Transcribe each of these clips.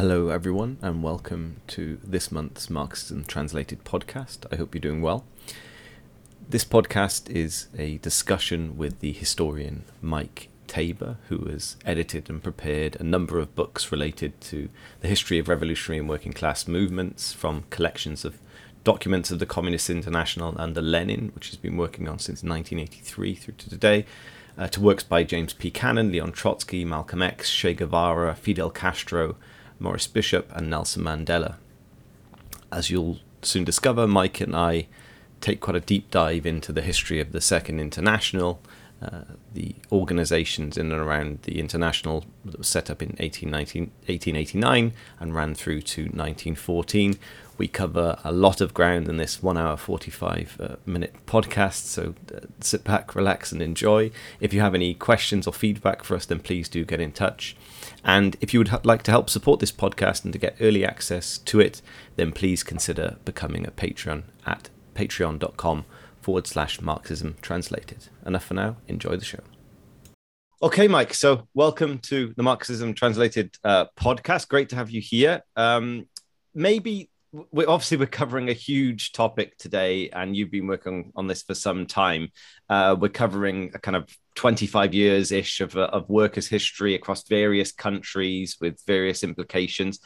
Hello, everyone, and welcome to this month's Marxism Translated podcast. I hope you're doing well. This podcast is a discussion with the historian Mike Taber, who has edited and prepared a number of books related to the history of revolutionary and working class movements from collections of documents of the Communist International under Lenin, which he's been working on since 1983 through to today, uh, to works by James P. Cannon, Leon Trotsky, Malcolm X, Che Guevara, Fidel Castro, Maurice Bishop, and Nelson Mandela. As you'll soon discover, Mike and I take quite a deep dive into the history of the Second International, uh, the organizations in and around the International that was set up in 1889 and ran through to 1914. We cover a lot of ground in this one hour 45 uh, minute podcast, so uh, sit back, relax, and enjoy. If you have any questions or feedback for us, then please do get in touch. And if you would like to help support this podcast and to get early access to it, then please consider becoming a Patreon at patreon.com forward slash Marxism translated. Enough for now. Enjoy the show. Okay, Mike. So, welcome to the Marxism Translated uh, podcast. Great to have you here. Um, maybe we obviously we're covering a huge topic today, and you've been working on this for some time. Uh, we're covering a kind of 25 years ish of, uh, of workers' history across various countries with various implications.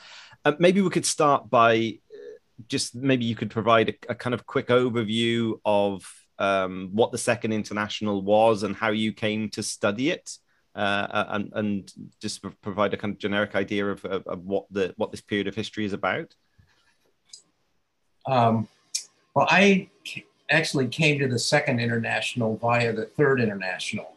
Uh, maybe we could start by uh, just maybe you could provide a, a kind of quick overview of um, what the Second International was and how you came to study it. Uh, and, and just provide a kind of generic idea of, of, of, what the what this period of history is about. Um, well, I actually came to the Second International via the Third International, uh,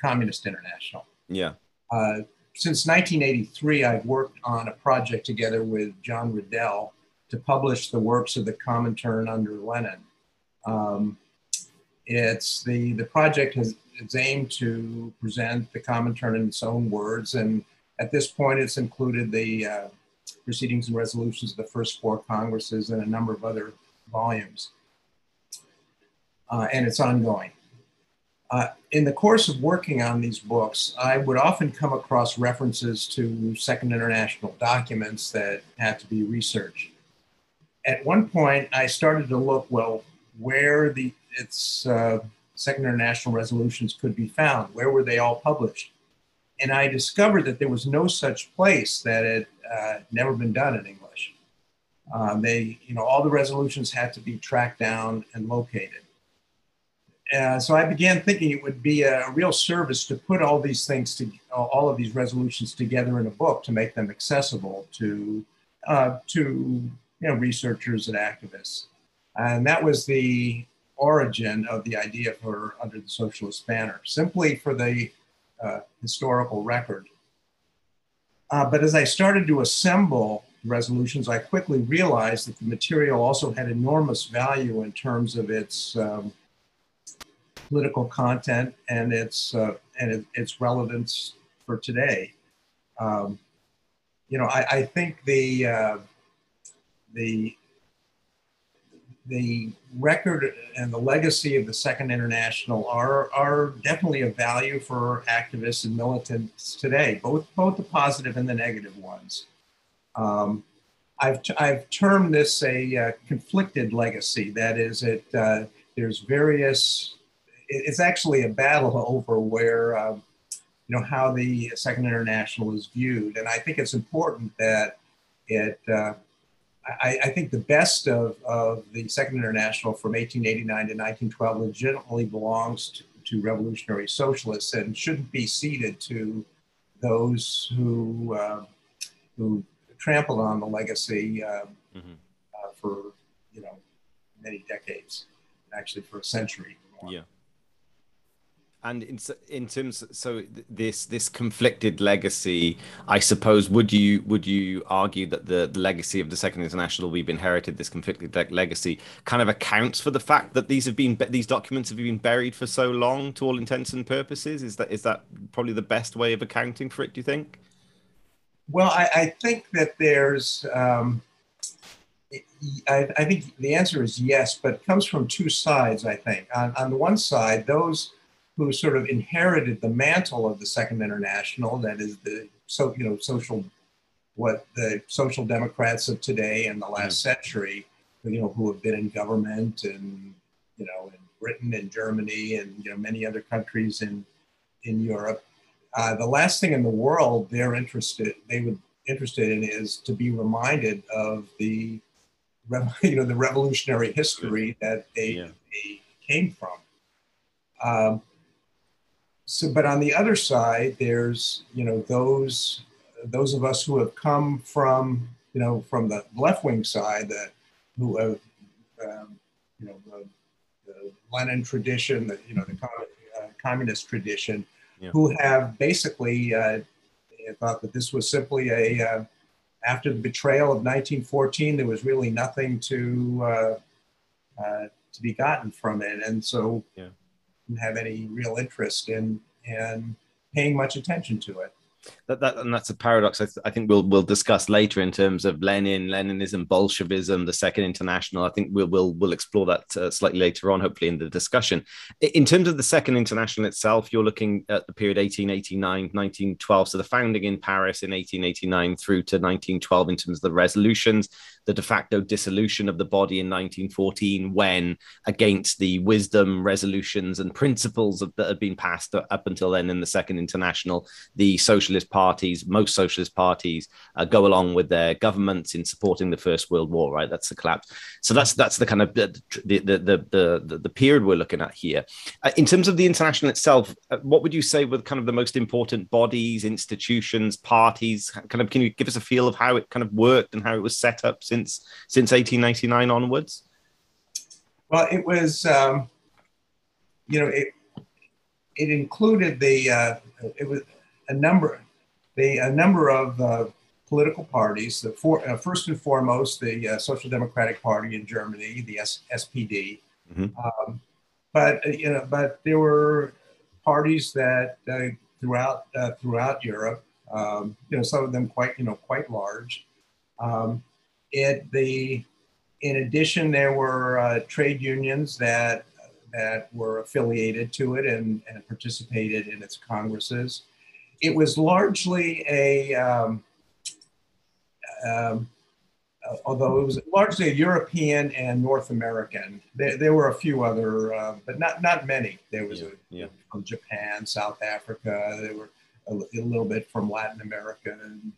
Communist International. Yeah. Uh, since 1983, I've worked on a project together with John Riddell to publish the works of the Comintern under Lenin. Um, it's the the project has it's aimed to present the Comintern in its own words, and at this point, it's included the uh, proceedings and resolutions of the first four congresses and a number of other volumes, uh, and it's ongoing. Uh, in the course of working on these books, I would often come across references to Second International documents that had to be researched. At one point, I started to look well where the its uh, Second International resolutions could be found. Where were they all published? And I discovered that there was no such place that had uh, never been done in English. Um, they, you know, all the resolutions had to be tracked down and located. Uh, so I began thinking it would be a real service to put all these things to all of these resolutions together in a book to make them accessible to uh, to you know researchers and activists. And that was the origin of the idea for Under the Socialist Banner, simply for the uh, historical record. Uh, but as I started to assemble resolutions, I quickly realized that the material also had enormous value in terms of its um, political content and its uh, and it, its relevance for today. Um, you know, I, I think the uh, the the record and the legacy of the Second International are, are definitely of value for activists and militants today, both, both the positive and the negative ones. Um, I've, I've termed this a uh, conflicted legacy. That is, it, uh, there's various, it's actually a battle over where, um, you know, how the Second International is viewed. And I think it's important that it uh, I, I, think the best of, of the Second International from 1889 to 1912 legitimately belongs to, to revolutionary socialists and shouldn't be ceded to those who uh, who trampled on the legacy uh, mm-hmm. uh, for you know many decades, actually for a century. Yeah and in, in terms so this this conflicted legacy i suppose would you would you argue that the, the legacy of the second international we've inherited this conflicted legacy kind of accounts for the fact that these have been these documents have been buried for so long to all intents and purposes? Is that is that probably the best way of accounting for it do you think? Well i, I think that there's um, I, I think the answer is yes but it comes from two sides i think. On, on the one side those who sort of inherited the mantle of the Second International, that is the so you know social what the social democrats of today and the last century, you know, who have been in government and you know in Britain and Germany and you know many other countries in in Europe. Uh, the last thing in the world they're interested they would interested in is to be reminded of the you know the revolutionary history that they, yeah. they came from. Um, so, but on the other side, there's you know those those of us who have come from you know from the left wing side that who have um, you know the, the, Lenin tradition, the you know the uh, communist tradition, yeah. who have basically uh, thought that this was simply a uh, after the betrayal of 1914, there was really nothing to uh, uh, to be gotten from it, and so yeah. Didn't have any real interest in in paying much attention to it that, that and that's a paradox I, th- I, think we'll we'll discuss later in terms of Lenin, Leninism, Bolshevism, the Second International. I think we'll we'll, we'll explore that uh, slightly later on, hopefully in the discussion. In terms of the Second International itself, you're looking at the period 1889, 1912. So the founding in Paris in 1889 through to 1912 in terms of the resolutions, the de facto dissolution of the body in 1914, when against the wisdom, resolutions, and principles that had been passed up until then in the Second International, the socialist parties, most socialist parties, uh, go along with their governments in supporting the First World War. Right, that's the collapse. So that's that's the kind of the the the the, the period we're looking at here. Uh, in terms of the international itself, uh, what would you say were kind of the most important bodies, institutions, parties? Kind of, can you give us a feel of how it kind of worked and how it was set up since since 1899 onwards? Well, it was, um, you know, it it included the uh, it was a number the a number of uh, political parties. The for, uh, first and foremost, the uh, Social Democratic Party in Germany, the S- SPD. Mm-hmm. Um, but uh, you know, but there were parties that uh, throughout uh, throughout Europe. Um, you know, some of them quite you know quite large. Um, it the in addition, there were trade unions that that were affiliated to it and, and participated in its congresses it was largely a, um, um, although it was largely a European and North American. There, there were a few other, uh, but not not many. There was yeah, a, yeah. from Japan, South Africa. There were a, a, little bit from Latin America and,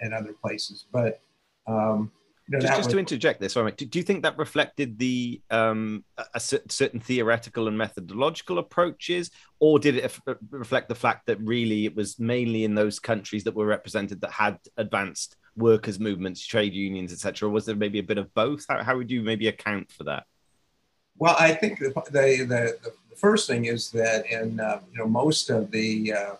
and other places. But um, you know, just, just was, to interject this, sorry, do, do you think that reflected the um, a, a certain theoretical and methodological approaches, or did it reflect the fact that really it was mainly in those countries that were represented that had advanced workers' movements, trade unions, etc.? Was there maybe a bit of both? How, how would you maybe account for that? Well, I think the the, the, the first thing is that in uh, you know most of the uh,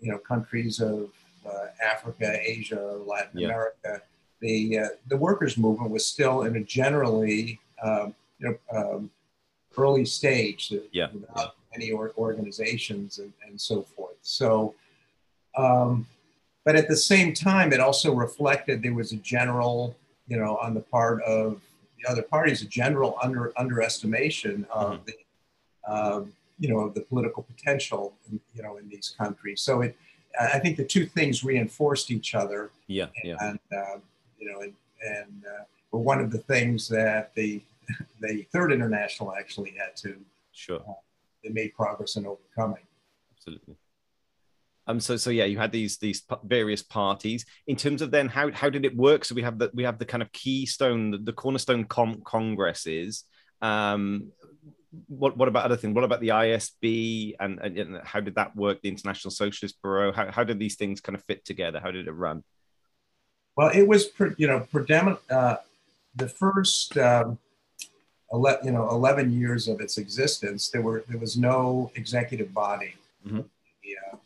you know countries of uh, Africa, Asia, Latin yeah. America the uh, the workers' movement was still in a generally um, you know um, early stage, yeah. without any or- organizations and, and so forth. So, um, but at the same time, it also reflected there was a general, you know, on the part of the other parties, a general under underestimation of mm-hmm. the, um, you know, of the political potential, in, you know, in these countries. So it, I think the two things reinforced each other. Yeah, yeah. And uh, you know, and, and uh, were one of the things that the the Third International actually had to sure uh, they made progress in overcoming. Absolutely. Um, so so yeah, you had these these various parties. In terms of then how how did it work? So we have the we have the kind of keystone, the, the cornerstone com- congresses. Um, what what about other things? What about the ISB and, and, and how did that work? The International Socialist Bureau. How how did these things kind of fit together? How did it run? Well, it was, you know, predominant, uh, the first, um, ele- you know, 11 years of its existence, there were, there was no executive body. Mm-hmm. The, uh,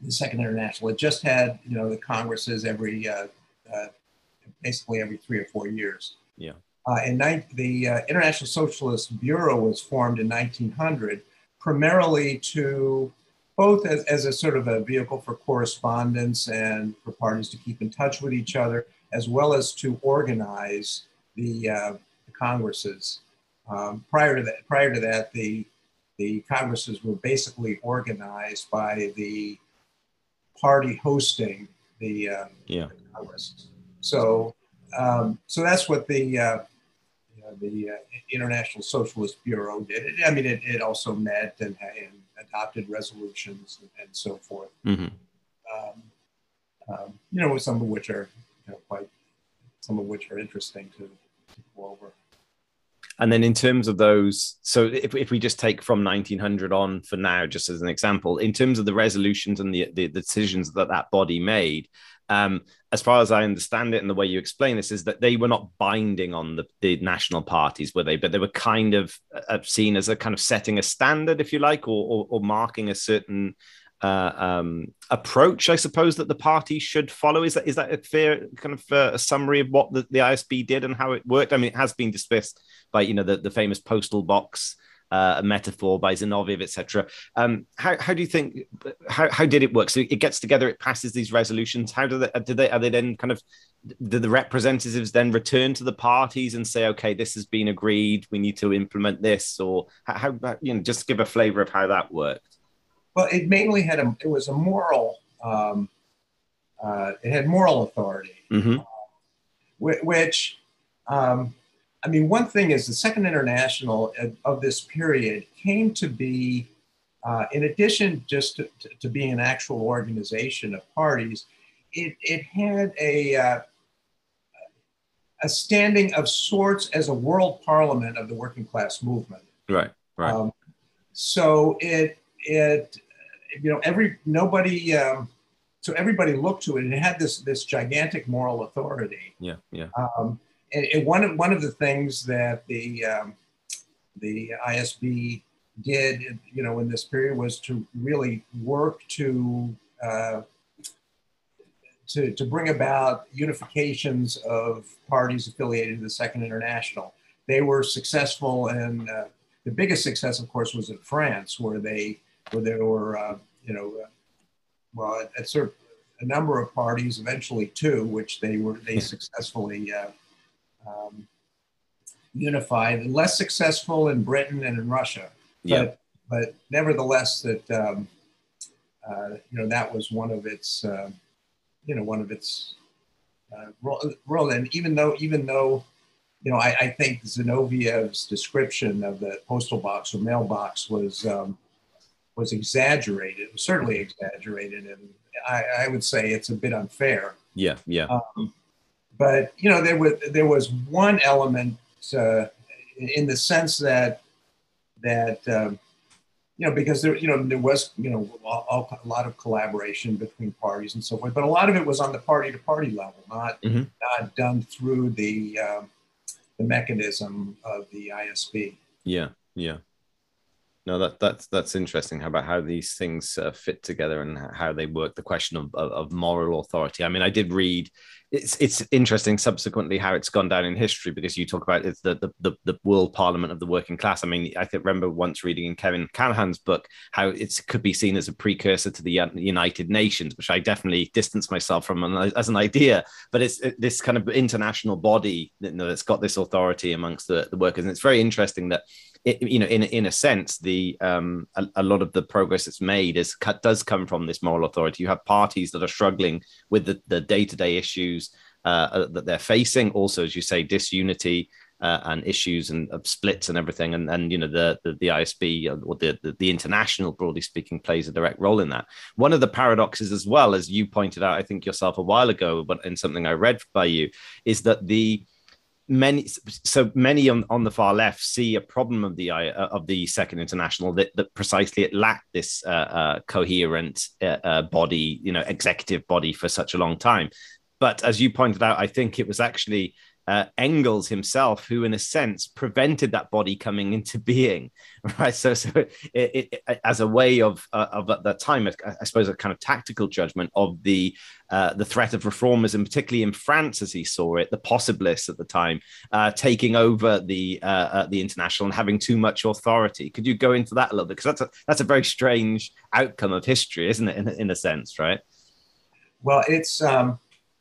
the Second International, it just had, you know, the Congresses every, uh, uh basically every three or four years. Yeah. Uh, and ni- the uh, International Socialist Bureau was formed in 1900 primarily to both as, as a sort of a vehicle for correspondence and for parties to keep in touch with each other, as well as to organize the, uh, the congresses. Um, prior to that, prior to that, the the congresses were basically organized by the party hosting the, uh, yeah. the Congress. So, um, so that's what the uh, you know, the uh, International Socialist Bureau did. I mean, it, it also met and, and adopted resolutions and, and so forth. Mm-hmm. Um, um, you know, some of which are you know, quite, some of which are interesting to, to go over. And then in terms of those, so if, if we just take from 1900 on for now, just as an example, in terms of the resolutions and the, the, the decisions that that body made, um, as far as I understand it and the way you explain this, is that they were not binding on the, the national parties, were they? But they were kind of uh, seen as a kind of setting a standard, if you like, or, or, or marking a certain uh, um, approach, I suppose, that the party should follow. Is that is that a fair kind of uh, a summary of what the, the ISB did and how it worked? I mean, it has been dismissed by you know the, the famous postal box uh, a metaphor by Zinoviev, etc. Um, how, how do you think? How, how did it work? So it gets together, it passes these resolutions. How do they? Do they? Are they then kind of? Do the representatives then return to the parties and say, okay, this has been agreed. We need to implement this, or how? how you know, just give a flavor of how that worked. Well, it mainly had a. It was a moral. Um, uh, it had moral authority, mm-hmm. uh, which. Um, I mean, one thing is the Second International of this period came to be, uh, in addition just to, to, to, being an actual organization of parties, it, it had a, uh, a standing of sorts as a world parliament of the working class movement. Right, right. Um, so it, it, you know, every, nobody, um, so everybody looked to it and it had this, this gigantic moral authority. Yeah, yeah. Um, and, and one of one of the things that the um, the ISB did, you know, in this period was to really work to uh, to, to bring about unifications of parties affiliated to the Second International. They were successful, and uh, the biggest success, of course, was in France, where they where there were, uh, you know, uh, well, at, at a number of parties, eventually two, which they were they successfully uh, um, unified, less successful in Britain and in Russia. Yeah. But, but nevertheless, that um, uh, you know that was one of its uh, you know one of its uh, role. And even though even though you know I, I, think Zinoviev's description of the postal box or mailbox was um, was exaggerated, was certainly exaggerated, and I, I, would say it's a bit unfair. Yeah, yeah. Um, but you know there was there was one element uh, in the sense that that um, you know because there you know there was you know a, a, lot of collaboration between parties and so forth, but a lot of it was on the party to party level, not mm-hmm. not done through the um, the mechanism of the ISB. Yeah, yeah. No, that that's that's interesting. How about how these things uh, fit together and how they work? The question of, of, of moral authority. I mean, I did read it's it's interesting subsequently how it's gone down in history because you talk about it's the, the the, the world parliament of the working class. I mean, I remember once reading in Kevin Callahan's book how it could be seen as a precursor to the United Nations, which I definitely distance myself from as an idea. But it's this kind of international body you know, that's got this authority amongst the, the workers, and it's very interesting that it, you know, in in a sense, the um, a, a, lot of the progress that's made is does come from this moral authority. You have parties that are struggling with the, the day-to-day issues uh, uh, that they're facing. Also, as you say, disunity uh, and issues and uh, splits and everything. And and you know the the, the ISB uh, or the, the, the international, broadly speaking, plays a direct role in that. One of the paradoxes, as well as you pointed out, I think yourself a while ago, but in something I read by you, is that the many so many on, on the far left see a problem of the uh, of the second international that, that precisely it lacked this uh, uh, coherent uh, uh, body you know executive body for such a long time. But as you pointed out i think it was actually uh, Engels himself, who in a sense prevented that body coming into being, right? So, so it, it, it, as a way of uh, of at that time, I suppose a kind of tactical judgment of the uh, the threat of reformism, particularly in France, as he saw it, the possibilists at the time uh, taking over the uh, uh, the international and having too much authority. Could you go into that a little bit? Because that's a that's a very strange outcome of history, isn't it? In, in a sense, right? Well, it's. Um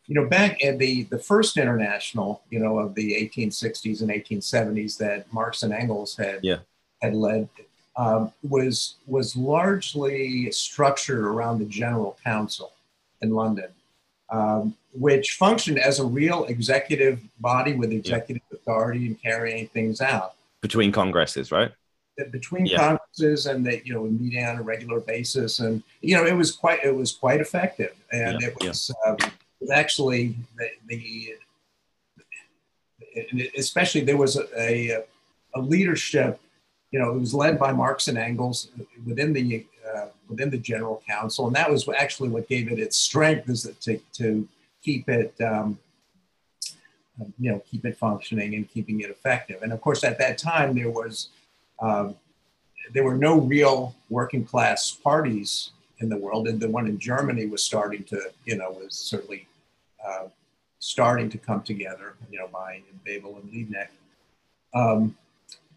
you know, back in the, the first international, you know, of the 1860s and 1870s that Marx and Engels had, yeah. had led um, was, was largely structured around the General Council in London. um, which functioned as a real executive body with executive yeah. authority and carrying things out between congresses, right? Between yeah. congresses and that you know meeting on a regular basis, and you know it was quite it was quite effective, and it was, um, was actually the, the especially there was a, a, a, leadership, you know, it was led by Marx and Engels within the uh, within the General Council, and that was actually what gave it its strength, is to to keep it, um, you know, keep it functioning and keeping it effective. And of course, at that time there was um, there were no real working class parties in the world, and the one in Germany was starting to, you know, was certainly uh, starting to come together, you know, by Bebel and Liebknecht. Um,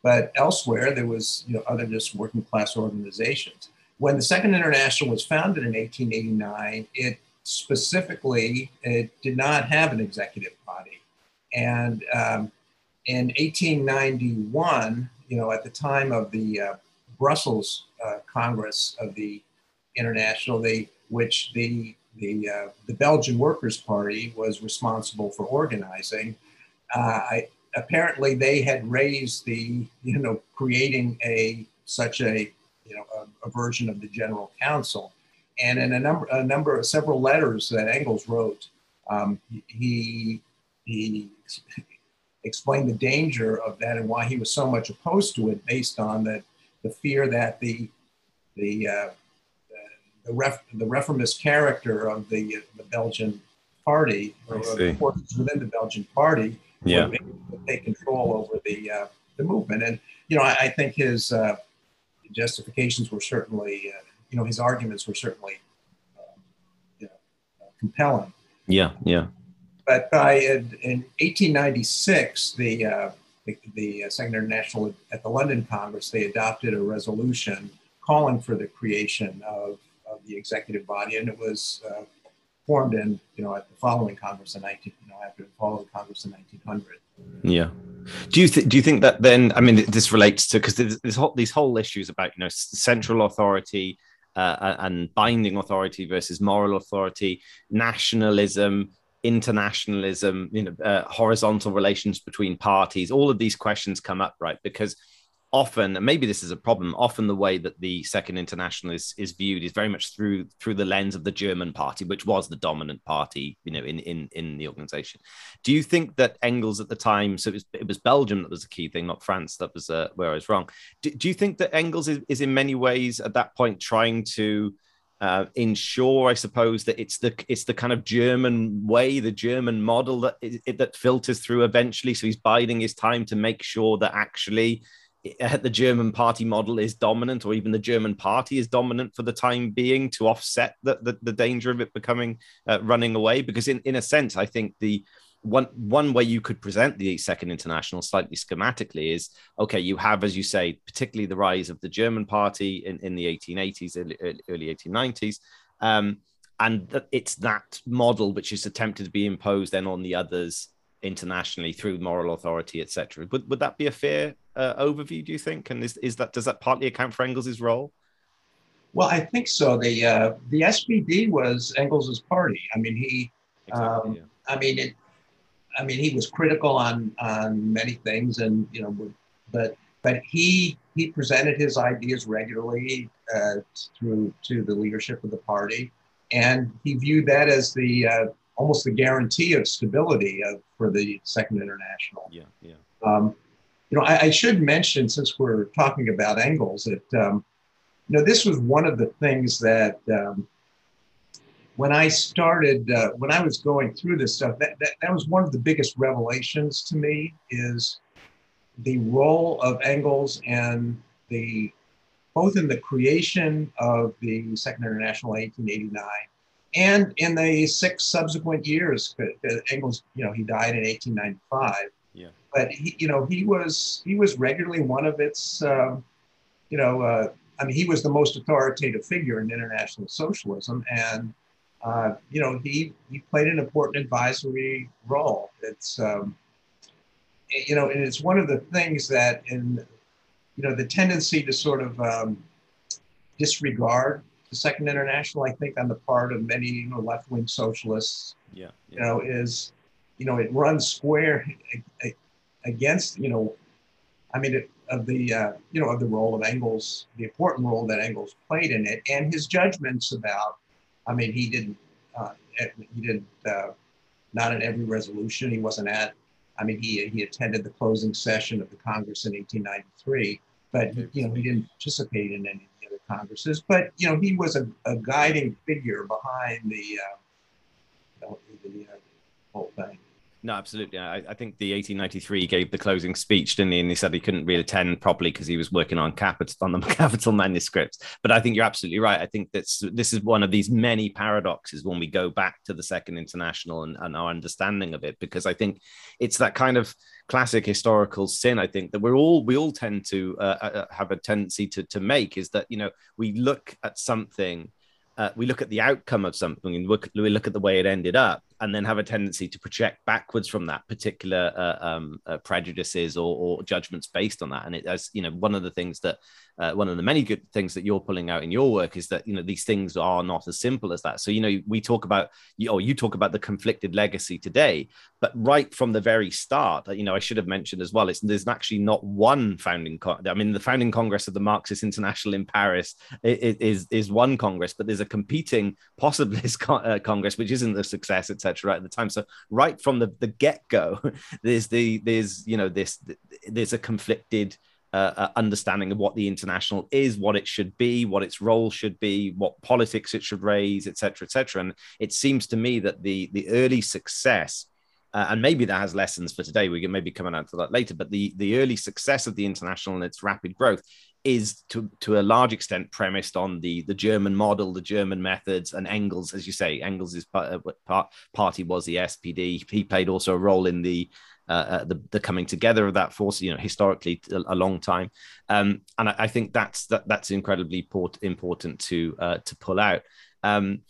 but elsewhere, there was, you know, other just working class organizations. When the Second International was founded in 1889, it specifically it did not have an executive body, and um, in 1891, you know, at the time of the uh, Brussels uh, Congress of the International, they which the the, uh, the Belgian Workers' Party was responsible for organizing. Uh, I, apparently, they had raised the, you know, creating a such a, you know, a, a, version of the General Council. And in a number, a number of several letters that Engels wrote, um, he he explained the danger of that and why he was so much opposed to it, based on the the fear that the the uh, the, ref, the reformist character of the, the Belgian party or the forces within the Belgian party yeah. take control over the, uh, the movement. And, you know, I, I think his uh, justifications were certainly, uh, you know, his arguments were certainly uh, you know, compelling. Yeah, yeah. But by in, in 1896, the, uh, the, the Second International at the London Congress, they adopted a resolution calling for the creation of the executive body, and it was uh, formed in you know at the following Congress in 19 you know after the following Congress in 1900. Yeah. Do you th- do you think that then? I mean, this relates to because there's whole, these whole issues about you know central authority uh, and binding authority versus moral authority, nationalism, internationalism, you know, uh, horizontal relations between parties. All of these questions come up, right? Because often and maybe this is a problem often the way that the second international is, is viewed is very much through through the lens of the german party which was the dominant party you know in in in the organization do you think that engels at the time so it was, it was belgium that was the key thing not france that was uh, where i was wrong do, do you think that engels is, is in many ways at that point trying to uh, ensure, I suppose, that it's the it's the kind of German way, the German model that it, that filters through eventually. So he's biding his time to make sure that actually the German party model is dominant, or even the German party is dominant for the time being to offset the, the, the danger of it becoming uh, running away. Because in, in a sense, I think the one one way you could present the Second International slightly schematically is okay. You have, as you say, particularly the rise of the German party in, in the 1880s, early, early 1890s. Um, and it's that model which is attempted to be imposed then on the others internationally through moral authority, etc. Would, would that be a fair uh, overview? Do you think? And is, is that does that partly account for Engels's role? Well, I think so. The uh, the SPD was Engels's party. I mean, he. Exactly, um, yeah. I mean, it. I mean, he was critical on on many things, and you know, but but he he presented his ideas regularly uh, through to the leadership of the party, and he viewed that as the uh, almost the guarantee of stability of, for the Second International. Yeah, yeah. Um, you know, I, I, should mention since we're talking about Engels that um, you know this was one of the things that um, when I started uh, when I was going through this stuff that, that that was one of the biggest revelations to me is the role of Engels and the both in the creation of the Second International 1889 and in the six subsequent years, Engels, you know, he died in 1895. Yeah. But he, you know, he was he was regularly one of its, um, you know, uh, I mean, he was the most authoritative figure in international socialism, and uh, you know, he he played an important advisory role. It's, um, you know, and it's one of the things that in, you know, the tendency to sort of um, disregard the Second International, I think, on the part of many you know, left-wing socialists, yeah, yeah. you know, is you know it runs square against you know, I mean, it, of the uh, you know of the role of Engels, the important role that Engels played in it, and his judgments about. I mean, he didn't uh, he did uh, not in every resolution. He wasn't at. I mean, he he attended the closing session of the Congress in 1893, but he, you know he didn't participate in any of the other congresses. But you know he was a, a guiding figure behind the uh, the, the uh, whole thing. No, absolutely. I, I, think the 1893 gave the closing speech, didn't he? And he said he couldn't really attend properly because he was working on capital on the capital manuscripts. But I think you're absolutely right. I think that's this is one of these many paradoxes when we go back to the Second International and, and our understanding of it, because I think it's that kind of classic historical sin. I think that we're all we all tend to uh, uh, uh have a tendency to to make is that you know we look at something. Uh, we look at the outcome of something and we look at the way it ended up and then have a tendency to project backwards from that particular uh, um, uh, prejudices or, or, judgments based on that. And it as you know, one of the things that uh, one of the many good things that you're pulling out in your work is that you know these things are not as simple as that. So you know, we talk about you or you talk about the conflicted legacy today, but right from the very start, you know, I should have mentioned as well, it's there's actually not one founding. Con- I mean, the founding congress of the Marxist International in Paris is is one congress, but there's a competing possibilist uh, congress which isn't a success, etc right at the time. So right from the, the get go, there's the there's you know this there's a conflicted uh, uh, understanding of what the international is, what it should be, what its role should be, what politics it should raise, etc., etc. And it seems to me that the the early success. Uh, and maybe that has lessons for today. We can maybe coming out to that later. But the the early success of the international and its rapid growth is to to a large extent premised on the the German model, the German methods, and Engels, as you say, Engels' part, uh, part, party was the SPD. He played also a role in the uh, uh, the, the coming together of that force, you know, historically a, a long time, um, and I, I, think that's that that's incredibly port, important to uh, to pull out. Um,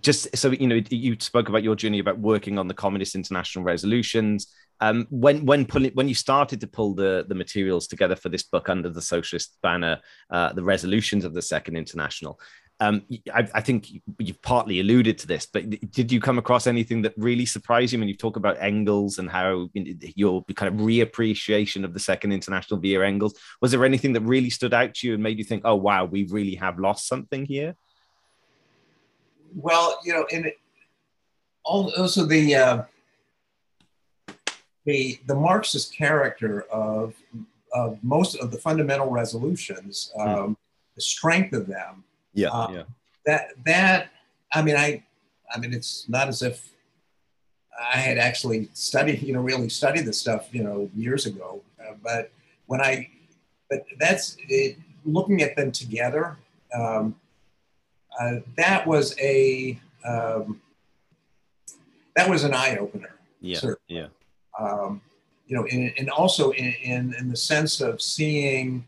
just so you know, you spoke about your journey about working on the Communist International resolutions. Um, when when pulling when you started to pull the the materials together for this book under the socialist banner, uh, the resolutions of the Second International, um, I, I, think you've partly alluded to this, but did you come across anything that really surprised you when you talk about Engels and how your kind of reappreciation of the Second International via Engels? Was there anything that really stood out to you and made you think, "Oh, wow, we really have lost something here"? Well, you know, and also the. Uh the, the Marxist character of, of most of the fundamental resolutions, hmm. um, mm. the strength of them. Yeah, uh, yeah. That that I mean, I I mean, it's not as if I had actually studied, you know, really studied this stuff, you know, years ago. Uh, but when I, but that's it, looking at them together. Um, uh, that was a um, that was an eye opener. Yeah, certainly. yeah um, you know, and, and also in, in, in, the sense of seeing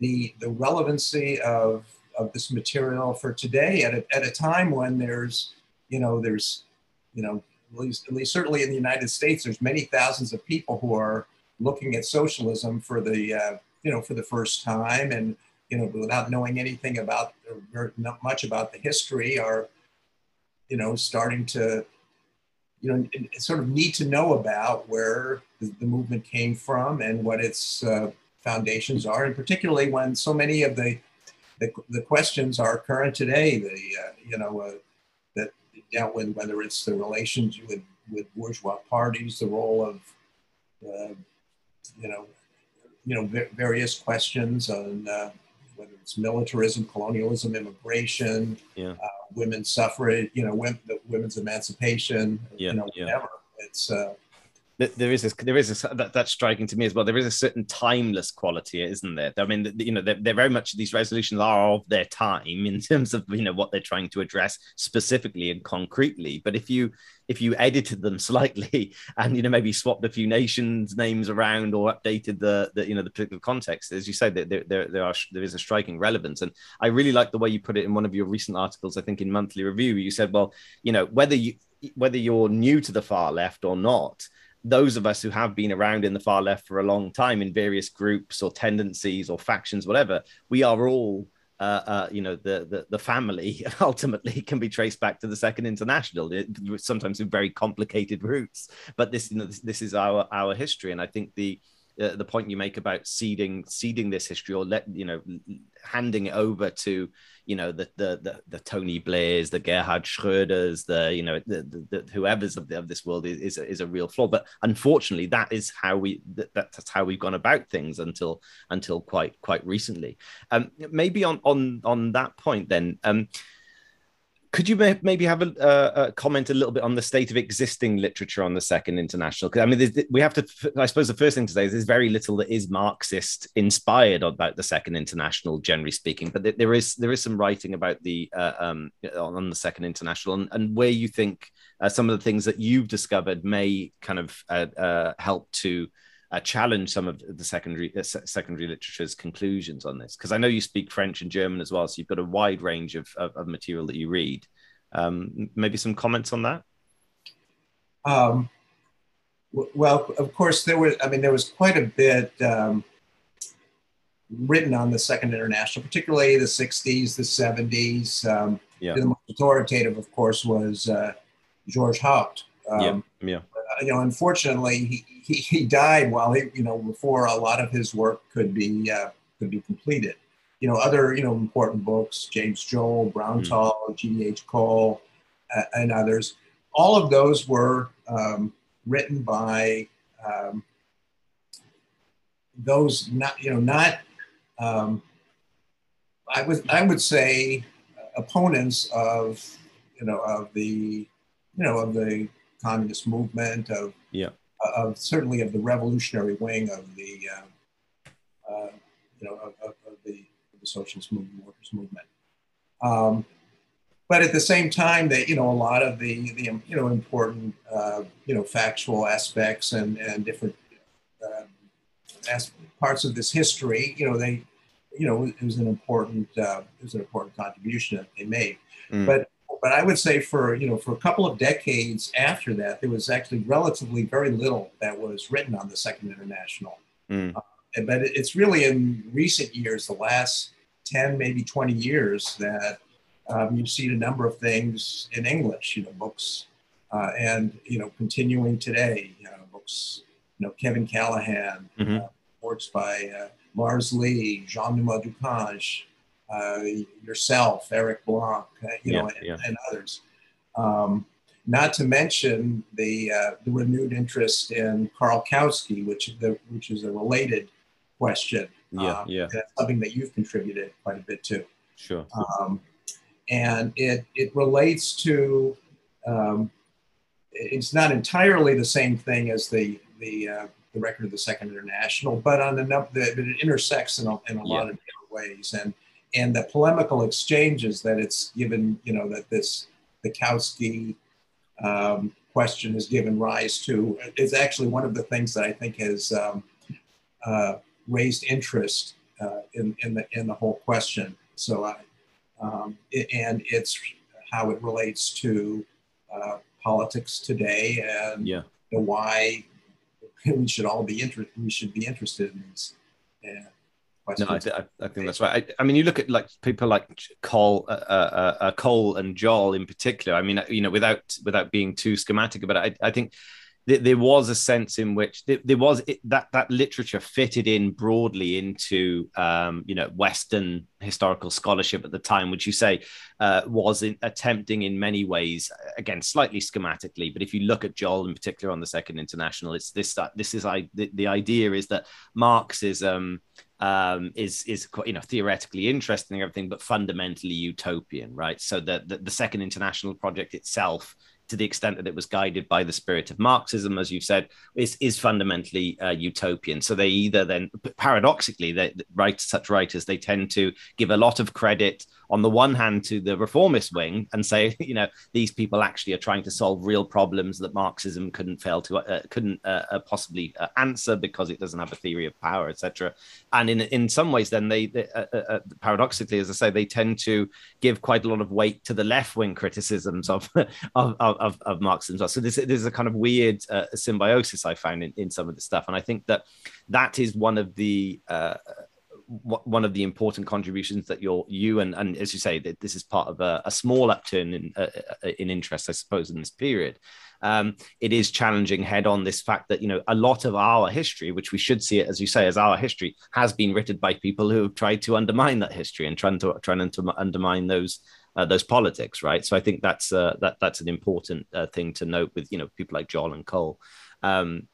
the, the relevancy of, of this material for today at a, at a time when there's, you know, there's, you know, at least, at least certainly in the United States, there's many thousands of people who are looking at socialism for the, uh, you know, for the first time and, you know, without knowing anything about, or not much about the history are, you know, starting to you know, sort of need to know about where the, movement came from and what its uh, foundations are, and particularly when so many of the the, the questions are current today. The uh, you know uh, that dealt with whether it's the relations with with bourgeois parties, the role of uh, you know you know various questions on uh, whether it's militarism, colonialism, immigration, yeah. uh, women's suffrage, you know, women, women's emancipation, yeah, you know, yeah. whatever. It's uh, there is this, there is a, that, that's striking to me as well. There is a certain timeless quality, isn't there? I mean, you know, they're, they're, very much these resolutions are of their time in terms of you know what they're trying to address specifically and concretely. But if you if you edited them slightly and you know maybe swapped a few nations names around or updated the, the you know the particular context, as you said, there, there there are there is a striking relevance. And I really like the way you put it in one of your recent articles. I think in Monthly Review, you said, well, you know, whether you whether you're new to the far left or not those of us who have been around in the far left for a long time in various groups or tendencies or factions, whatever, we are all uh, uh, you know, the, the, the family ultimately can be traced back to the Second International, it, sometimes with very complicated roots. But this, you know, this, this is our our history, and I think the uh, the point you make about seeding ceding this history or let you know handing it over to you know the the the, the Tony Blairs, the Gerhard Schröders, the you know the, the, the whoever's of, the, of this world is is a, is a real flaw. But unfortunately, that is how we that, that's how we've gone about things until until quite quite recently. Um, maybe on on on that point then. Um, could you maybe have a, uh, a, comment a little bit on the state of existing literature on the Second International? Because I mean, we have to. I suppose the first thing to say is there's very little that is Marxist inspired about the Second International, generally speaking. But there is there is some writing about the uh, um, on the Second International and, and where you think uh, some of the things that you've discovered may kind of uh, uh, help to uh, challenge some of the secondary uh, secondary literature's conclusions on this? Because I know you speak French and German as well, so you've got a wide range of, of, of material that you read. Um, maybe some comments on that. Um, well, of course, there was. I mean, there was quite a bit um, written on the Second International, particularly the '60s, the '70s. Um, yeah. The most authoritative, of course, was uh, George Haupt. Um, yeah. Yeah you know, unfortunately, he, he, he, died while he, you know, before a lot of his work could be uh, could be completed. You know, other you know important books, James Joll, Braunthal, mm. G.H. Cole, uh, and others. All of those were um, written by um, those not you know not um, I would I would say opponents of you know of the you know of the communist movement, of yeah, of certainly of the revolutionary wing of the uh, uh, you know of, of, of, the, of, the, socialist movement, workers movement. Um, but at the same time, that you know a lot of the the you know important uh, you know factual aspects and and different uh, as parts of this history, you know they you know it was an important uh, it was an important contribution that they made. Mm. But but I would say for you know for a couple of decades after that, there was actually relatively very little that was written on the Second International. Mm. Uh, but it's really in recent years, the last ten, maybe twenty years, that um, you've seen a number of things in English. You know, books, uh, and you know, continuing today, you know, books. You know, Kevin Callahan, mm-hmm. uh, works by uh, Lars Lih, Jean-Noël Ducange, uh, yourself, Eric Blanc, uh, you yeah, know, and, yeah. and others. Um, not to mention the, uh, the renewed interest in Karl Kautsky, which, the, which is a related question. Yeah, um, yeah. That's something that you've contributed quite a bit to. Sure. Um, and it, it relates to, um, it's not entirely the same thing as the, the, uh, the record of the Second International, but on that it intersects in a, in a yeah. lot of different ways. And and the polemical exchanges that it's given, you know, that this the Kautsky um, question has given rise to is actually one of the things that I think has um, uh, raised interest uh, in, in the in the whole question. So I, um, and it's how it relates to uh, politics today and yeah. why we should all be interested. We should be interested in these. And, no, I, th- I, think that's right. I, I, mean, you look at like people like Cole, uh, uh, uh, Cole and Joll in particular. I mean, you know, without without being too schematic about it, I, I think there was a sense in which there was that that literature fitted in broadly into um, you know Western historical scholarship at the time, which you say uh, was in, attempting in many ways, again slightly schematically, but if you look at Joll in particular on the Second International, it's this this is I the, the idea is that Marxism is is quite, you know theoretically interesting and everything, but fundamentally utopian, right? So the, the Second International Project itself to the extent that it was guided by the spirit of Marxism, as you've said, is, is fundamentally uh, utopian. So they either then, paradoxically, they write such writers, they tend to give a lot of credit on the one hand to the reformist wing and say, you know, these people actually are trying to solve real problems that Marxism couldn't fail to, uh, couldn't uh, uh possibly uh, answer because it doesn't have a theory of power, etc. And in in some ways, then they, they uh, paradoxically, as I say, they tend to give quite a lot of weight to the left wing criticisms of of, of, of Marxism. So this, this is a kind of weird symbiosis I found in, in some of the stuff, and I think that that is one of the one of the important contributions that you're you and and as you say that this is part of a, a small upturn in uh, uh, in interest, I suppose, in this period. Um, it is challenging head on this fact that you know a lot of our history, which we should see it as you say as our history, has been written by people who have tried to undermine that history and trying to trying to undermine those uh, those politics, right? So I think that's uh, that that's an important uh, thing to note with you know people like Joll and Cole. Um,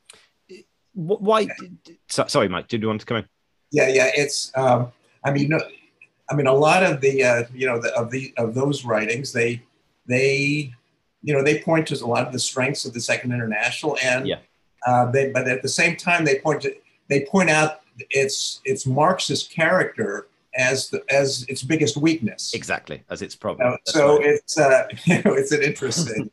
why? So, sorry, Mike. Did you want to come in? Yeah, yeah. It's. Um, I mean, no, I mean, a lot of the uh, you know the, of the of those writings, they they you know they point to a lot of the strengths of the Second International, and yeah. uh, they but at the same time they point to they point out its its Marxist character as the as its biggest weakness. Exactly, as its problem. Uh, so right. it's uh, you know it's an interesting.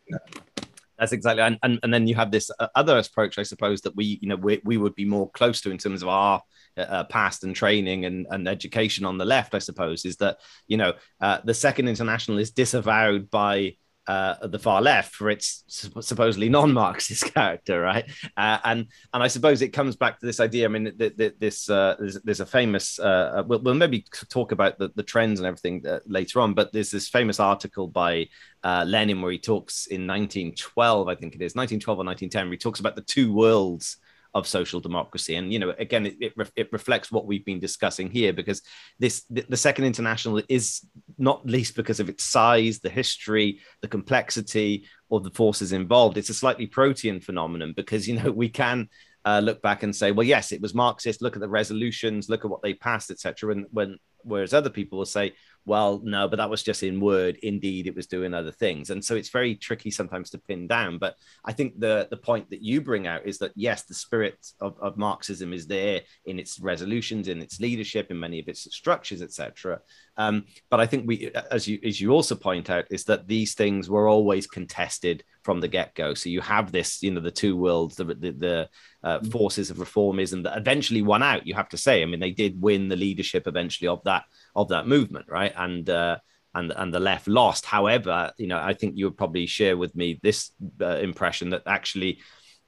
That's exactly, and, and and then you have this uh, other approach, I suppose, that we you know we, we would be more close to in terms of our uh, uh, past and training and, and education on the left, I suppose, is that you know uh, the Second International is disavowed by uh, the far left for its supposedly non-Marxist character, right? Uh, and and I suppose it comes back to this idea. I mean, th- th- this uh, there's, there's, a famous. Uh, uh, we'll, we'll, maybe talk about the, the trends and everything uh, later on, but there's this famous article by Lenin where he talks in 1912, I think it is 1912 or 1910, where he talks about the two worlds of social democracy. And you know, again, it, it, re- it, reflects what we've been discussing here because this the, the, Second International is not least because of its size, the history, the complexity of the forces involved. It's a slightly protean phenomenon because you know we can. Uh, look back and say, well, yes, it was Marxist. Look at the resolutions, look at what they passed, etc. And when, whereas other people will say, well, no, but that was just in word. Indeed, it was doing other things. And so it's very tricky sometimes to pin down. But I think the, the point that you bring out is that, yes, the spirit of, of Marxism is there in its resolutions, in its leadership, in many of its structures, etc. Um, but I think we, as you, as you also point out, is that these things were always contested from the get go. So you have this, you know, the two worlds, the, the, the uh, mm. forces of reformism that eventually won out. You have to say. I mean, they did win the leadership eventually of that of that movement, right? And uh, and and the left lost. However, you know, I think you would probably share with me this uh, impression that actually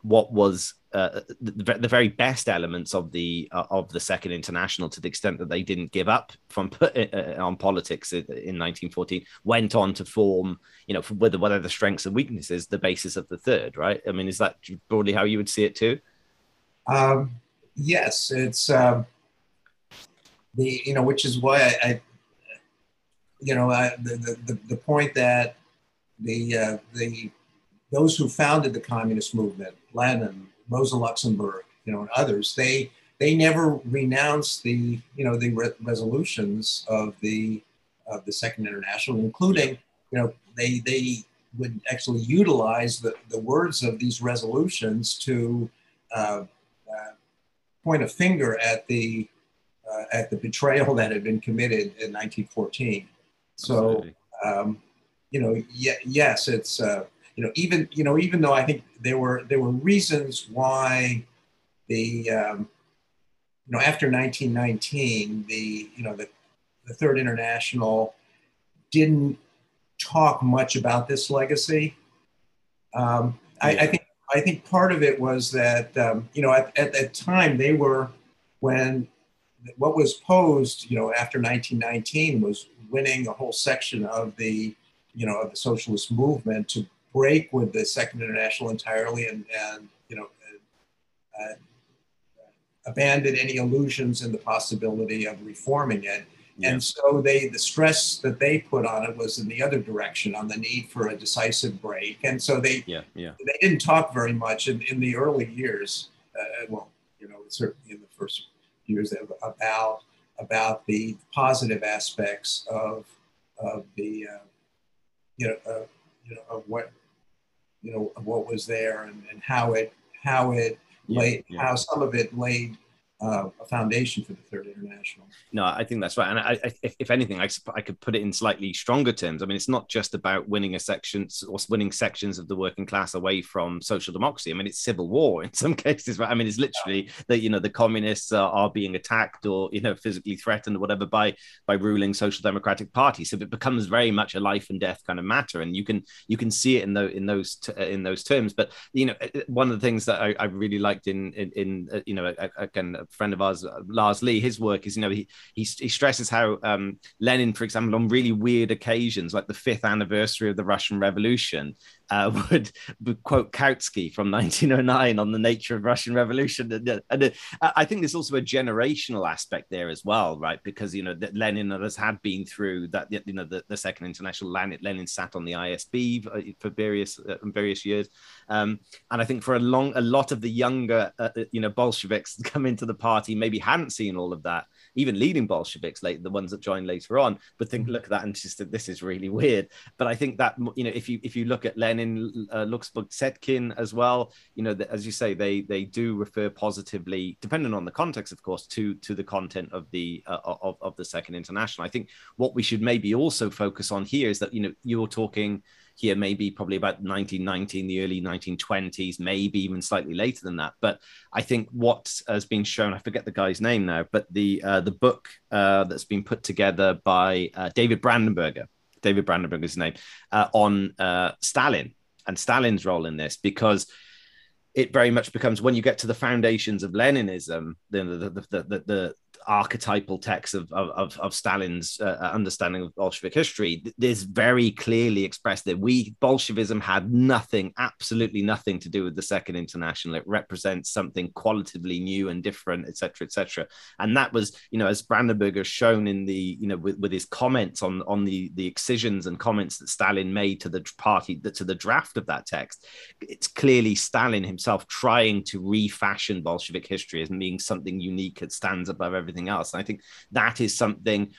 what was uh, the, the, very best elements of the uh, of the Second International, to the extent that they didn't give up from uh, on politics in, in 1914, went on to form, you know, whether whether the strengths and weaknesses, the basis of the third. Right? I mean, is that broadly how you would see it too? Um, yes, it's um, the you know, which is why I, I you know, I, the, the the point that the uh, the those who founded the communist movement, Lenin, Rosa Luxemburg, you know, and others, they they never renounced the you know the re- resolutions of the of the Second International, including you know they they would actually utilize the, the words of these resolutions to uh, uh, point a finger at the uh, at the betrayal that had been committed in 1914. So um, you know, yes, it's uh, you know, even you know, even though I think there were there were reasons why the um, you know after 1919 the you know the the Third International didn't talk much about this legacy. Um, I, I, think I think part of it was that um, you know at, at that time they were when what was posed you know after 1919 was winning a whole section of the you know of the socialist movement to break with the Second International entirely and, and you know, uh, abandon any illusions in the possibility of reforming it. Yeah. And so they, the stress that they put on it was in the other direction, on the need for a decisive break. And so they, yeah, yeah. they didn't talk very much in, in the early years. Uh, well, you know, certainly in the first years about about the positive aspects of of the uh, you know uh, you know of what you know what was there and, and how it how it yeah, laid yeah. how some of it laid uh, a foundation for the Third International. No, I think that's right. And I, I, if, anything, I, I could put it in slightly stronger terms. I mean, it's not just about winning a section or winning sections of the working class away from social democracy. I mean, it's civil war in some cases. Right? I mean, it's literally that you know the communists are, are being attacked or you know physically threatened or whatever by by ruling social democratic parties. So it becomes very much a life and death kind of matter, and you can you can see it in those in those t- in those terms. But you know, one of the things that I, I really liked in in, in uh, you know again friend of ours, Lars Lih, his work is, you know, he he, he stresses how um, Lenin, for example, on really weird occasions, like the fifth anniversary of the Russian Revolution, uh, would, quote Kautsky from 1909 on the nature of Russian Revolution. And, and uh, I think there's also a generational aspect there as well, right? Because you know that Lenin has had been through that, you know, the, the Second International. Lenin, Lenin sat on the ISB uh, for various uh, various years, um, and I think for a long, a lot of the younger, uh, uh you know, Bolsheviks come into the party maybe hadn't seen all of that even leading Bolsheviks, like the ones that joined later on, would think mm-hmm. look at that and just that this is really weird. But I think that you know if you if you look at Lenin, uh, Luxemburg, Zetkin as well, you know as you say they they do refer positively, depending on the context, of course, to to the content of the uh, of of the Second International. I think what we should maybe also focus on here is that you know you're talking here maybe probably about 1919 the early 1920s maybe even slightly later than that. But i think what has been shown i forget the guy's name now but the uh, the book uh, that's been put together by uh, david brandenberger david brandenberger's name uh, on uh, stalin and stalin's role in this because it very much becomes when you get to the foundations of Leninism, the the the, the, the, archetypal text of, of, of Stalin's uh, uh, understanding of Bolshevik history, there's very clearly expressed that we, Bolshevism, had nothing, absolutely nothing to do with the Second International. It represents something qualitatively new and different, etc., etc. And that was, you know, as Brandenberger shown in the, you know, with, with his comments on on the the excisions and comments that Stalin made to the party, to the draft of that text, it's clearly Stalin himself trying to refashion Bolshevik history as being something unique that stands above everything everything else. And I think that is something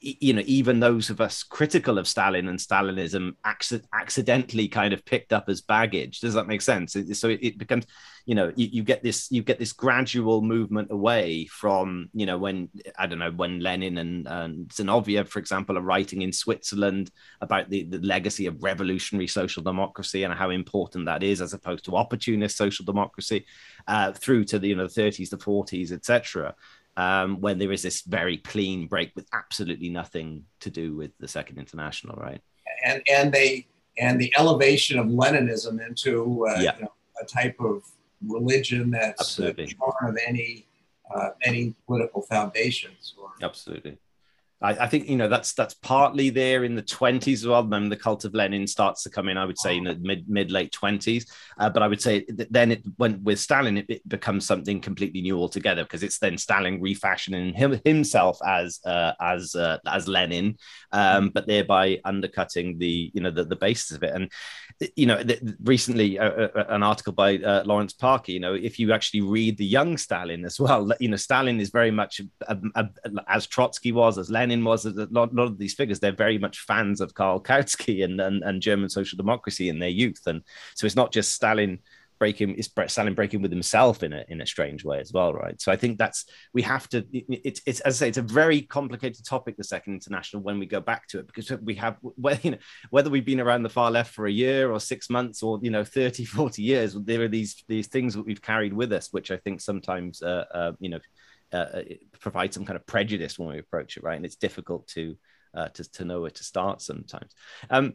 you know, even those of us critical of Stalin and Stalinism acc- accidentally kind of picked up as baggage. Does that make sense? So it, it becomes, you know, you, you, get this, you get this gradual movement away from, you know, when I don't know when Lenin and, and Zinoviev, for example, are writing in Switzerland about the, the legacy of revolutionary social democracy and how important that is, as opposed to opportunist social democracy, uh, through to the you know the 30s, the 40s, etc um, when there is this very clean break with absolutely nothing to do with the Second International, right? And and they and the elevation of Leninism into uh, yeah. you know, a type of religion that's absolutely. shorn of any uh, any political foundations. Or, absolutely. I, I, think you know that's that's partly there in the 20s as well. Then the cult of Lenin starts to come in. I would say in the mid mid late 20s, uh, but I would say then it went with Stalin. It, it, becomes something completely new altogether because it's then Stalin refashioning him, himself as uh, as uh, as Lenin, um, but thereby undercutting the you know the, the basis of it. And you know the, recently uh, uh, uh, an article by Lawrence Parker. You know if you actually read the young Stalin as well, you know Stalin is very much a, a, a, as Trotsky was as Lenin Lenin was a lot, lot of these figures, they're very much fans of Karl Kautsky and, and, and German social democracy in their youth. And so it's not just Stalin breaking it's Stalin breaking with himself in a in a strange way as well, right? So I think that's we have to. It's it's as I say, it's a very complicated topic, the Second International, when we go back to it, because we have whether you know whether we've been around the far left for a year or six months or you know 30, 40 years, there are these these things that we've carried with us, which I think sometimes uh, uh, you know uh, uh provide some kind of prejudice when we approach it, right? And it's difficult to uh, to, to know where to start sometimes. Um,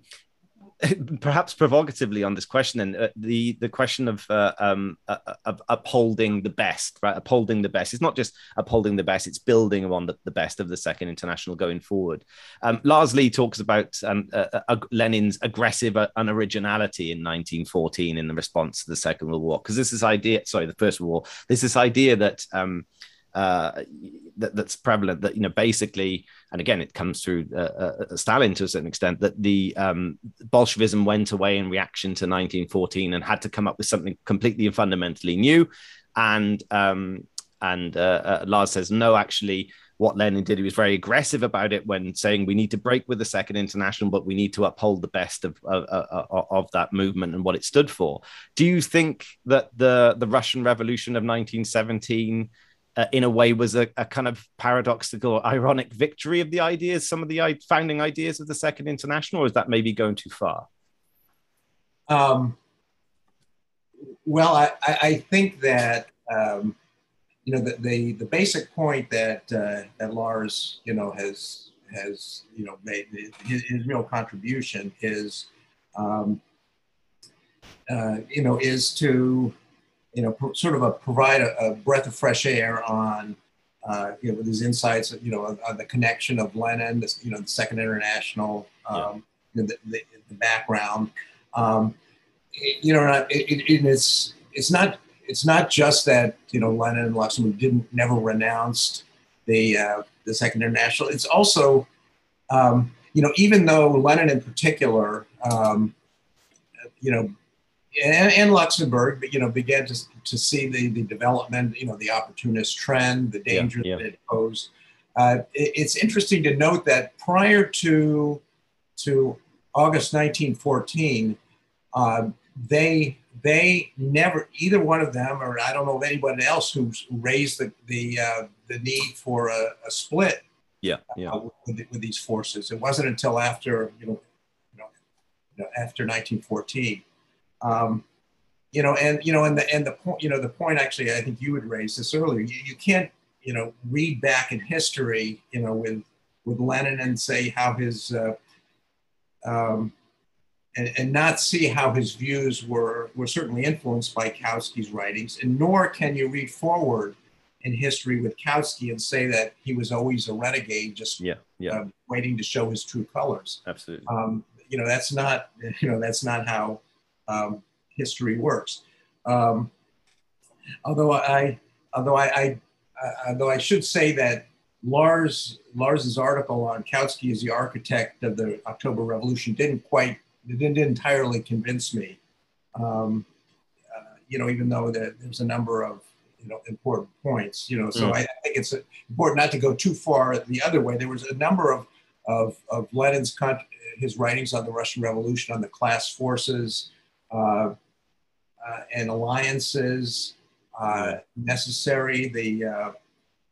perhaps provocatively on this question and uh, the the question of, uh, um, uh, of upholding the best right upholding the best it's not just upholding the best it's building on the, the best of the second international going forward um, lars lih talks about um, uh, uh, lenin's aggressive unoriginality in 1914 in the response to the second world war because this is idea sorry the first world war there's this idea that um, uh, that, that's prevalent that you know basically and again it comes through uh, uh, uh, Stalin to a certain extent that the um, Bolshevism went away in reaction to 1914 and had to come up with something completely and fundamentally new. And um, and uh, Lars says no actually what Lenin did he was very aggressive about it when saying we need to break with the second international but we need to uphold the best of of, of, of that movement and what it stood for. Do you think that the the Russian revolution of 1917 uh, in a way was a, a, kind of paradoxical, ironic victory of the ideas, some of the founding ideas of the Second International, or is that maybe going too far? Um, well, I, I, think that um, you know the, the, the basic point that uh, that Lars you know has has you know made his, his real contribution is um, uh, you know is to you know, sort of a provide a, a breath of fresh air on, uh, you know, with his insights, you know, on, on the connection of Lenin, this, you know, the Second International, um, yeah. the, the, the background. Um, it, you know, it, it, it's it's not it's not just that you know Lenin and Luxemburg didn't never renounced the uh, the Second International. It's also um, you know even though Lenin in particular, um, you know, and, and, Luxemburg, you know, began to to see the the development, you know, the opportunist trend, the danger yeah, yeah. that it posed. Uh, it, it's interesting to note that prior to to August 1914, uh, they they never either one of them or I don't know of anybody else who's raised the the uh, the need for a, a split. Yeah, yeah. Uh, with, with, these forces, it wasn't until after you know, you know after 1914. Um, you know, and you know, and the and the point, you know, the point actually, I think you would raise this earlier. You, you can't, you know, read back in history, you know, with with Lenin and say how his uh, um, and, and not see how his views were, were certainly influenced by Kautsky's writings, and nor can you read forward in history with Kautsky and say that he was always a renegade, just yeah, yeah. Uh, waiting to show his true colors. Absolutely. Um, you know, that's not, you know, that's not how um, history works. Um, although I, although I, I uh, although I should say that Lars Lars's article on Kautsky as the architect of the October Revolution didn't quite didn't entirely convince me. Um, uh, you know, even though there, there's a number of you know important points. You know, so mm. I, I, think it's important not to go too far the other way. There was a number of of, of Lenin's his writings on the Russian Revolution, on the class forces and alliances uh, necessary. The uh,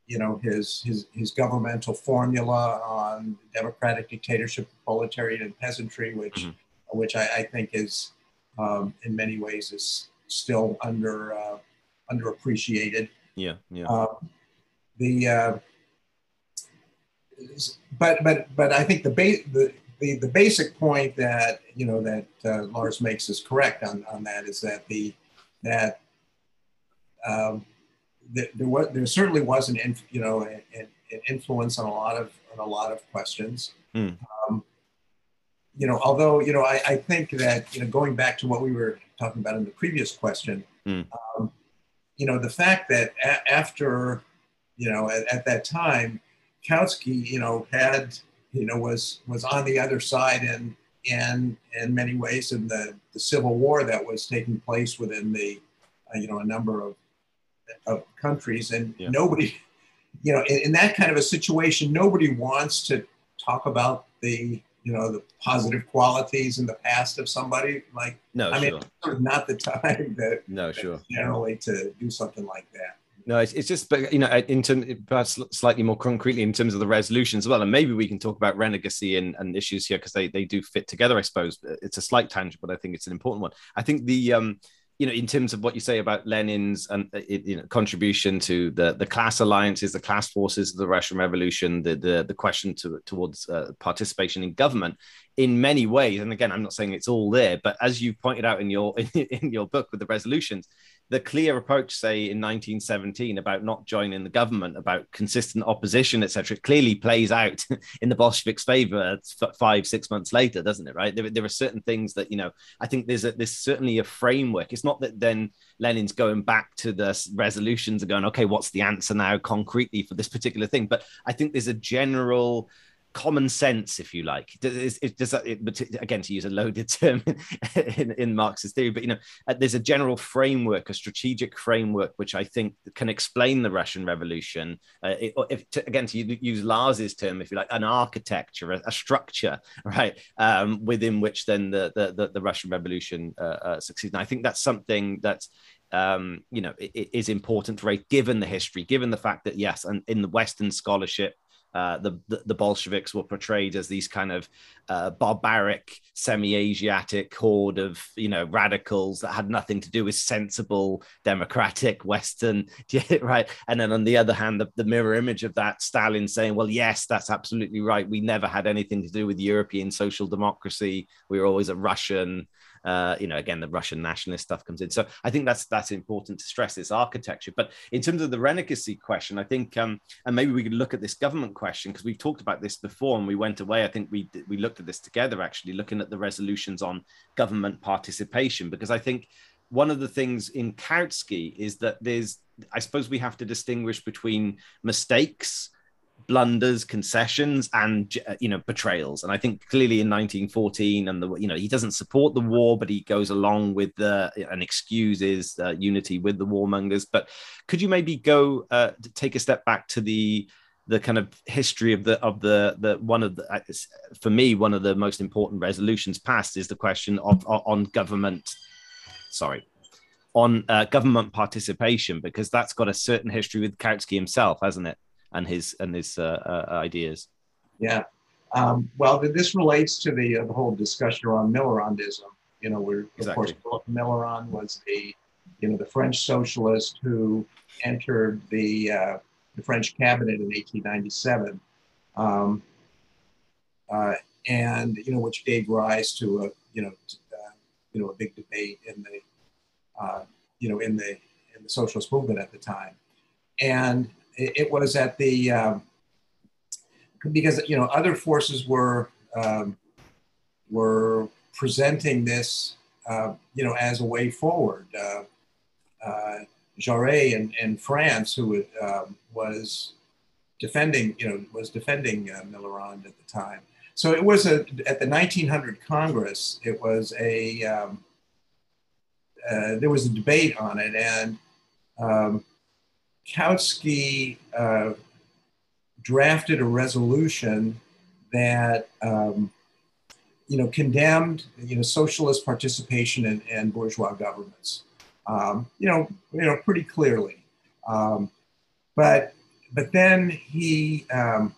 you know his his his governmental formula on democratic dictatorship, proletariat, and peasantry, which mm-hmm which I, I think is um, in many ways is still under uh, underappreciated. Yeah, yeah. Uh, the uh, but but but I think the, ba- the the the basic point that you know that uh, Lars makes is correct on, on that is that the that um, there, there was there certainly was an inf- you know an, an, influence on a lot of on a lot of questions. Mm. Um, you know, although, you know, I, I think that, you know, going back to what we were talking about in the previous question, mm. um, you know, the fact that a- after, you know, at, at, that time, Kautsky, you know, had, you know, was was on the other side and and in many ways in the, the civil war that was taking place within the, uh, you know, a number of, of countries. And yeah. nobody, you know, in, in that kind of a situation, nobody wants to talk about the you know the positive qualities in the past of somebody like no i sure. mean sort of not the time that no sure generally to do something like that no it's, it's just but you know in terms perhaps slightly more concretely in terms of the resolutions as well and maybe we can talk about renegacy and, and issues here because they, they do fit together i suppose it's a slight tangent but i think it's an important one i think the um you know, in terms of what you say about Lenin's and um, you know, contribution to the, the class alliances, the class forces of the Russian Revolution, the the, the question to, towards uh, participation in government, in many ways. And again, I'm not saying it's all there, but as you pointed out in your in, in your book with the resolutions, the clear approach, say in 1917, about not joining the government, about consistent opposition, etc., clearly plays out in the Bolsheviks' favor uh, five, six months later, doesn't it? Right? There, there are certain things that you know. I think there's a, there's certainly a framework. It's not that then Lenin's going back to the resolutions and going, okay, what's the answer now concretely for this particular thing? But I think there's a general common sense, if you like. Does, does that, it, again, to use a loaded term in, in, Marxist theory, but you know, uh, there's a general framework, a strategic framework, which I think can explain the Russian Revolution. Uh, it, if to, again, to use Lars's term, if you like, an architecture, a, a structure, right, um, within which then the the, the, the Russian Revolution uh, uh, succeeds. And I think that's something that's um, you know, it, it is important rate given the history, given the fact that yes, and in the Western scholarship, uh, the, the, Bolsheviks were portrayed as these kind of uh, barbaric, semi-Asiatic horde of you know radicals that had nothing to do with sensible, democratic Western, right? And then on the other hand, the, the mirror image of that, Stalin saying, "Well, yes, that's absolutely right. We never had anything to do with European social democracy. We were always a Russian." Uh, you know, again, the Russian nationalist stuff comes in. So I think that's that's important to stress this architecture. But in terms of the renegacy question, I think, um, and maybe we could look at this government question because we've talked about this before, and we went away. I think we we looked at this together actually, looking at the resolutions on government participation because I think one of the things in Kautsky is that there's, I suppose, we have to distinguish between mistakes blunders, concessions, and uh, you know betrayals. And I think clearly in 1914, and the you know he doesn't support the war, but he goes along with the and excuses uh, unity with the warmongers. But could you maybe go uh, take a step back to the the kind of history of the of the the one of the uh, for me one of the most important resolutions passed is the question of on government sorry on uh, government participation because that's got a certain history with Kautsky himself hasn't it and his and his uh, uh, ideas. Yeah. Um, well, this relates to the, uh, the whole discussion around Millerandism. You know, where exactly. of course Millerand was the you know the French socialist who entered the uh, the French cabinet in 1897, um, uh, and you know which gave rise to a you know to, uh, you know a big debate in the you know in the in the socialist movement at the time, and it, was at the um, because you know other forces were um, were presenting this uh, you know as a way forward. Uh, uh, Jaurès in, in France, who um, was defending you know was defending uh, Millerand at the time. So it was a at the 1900 Congress. It was a um, uh, there was a debate on it, and um, Kautsky uh, drafted a resolution that um, you know condemned you know socialist participation in, in bourgeois governments. Um, you know, you know pretty clearly. Um, but but then he, um,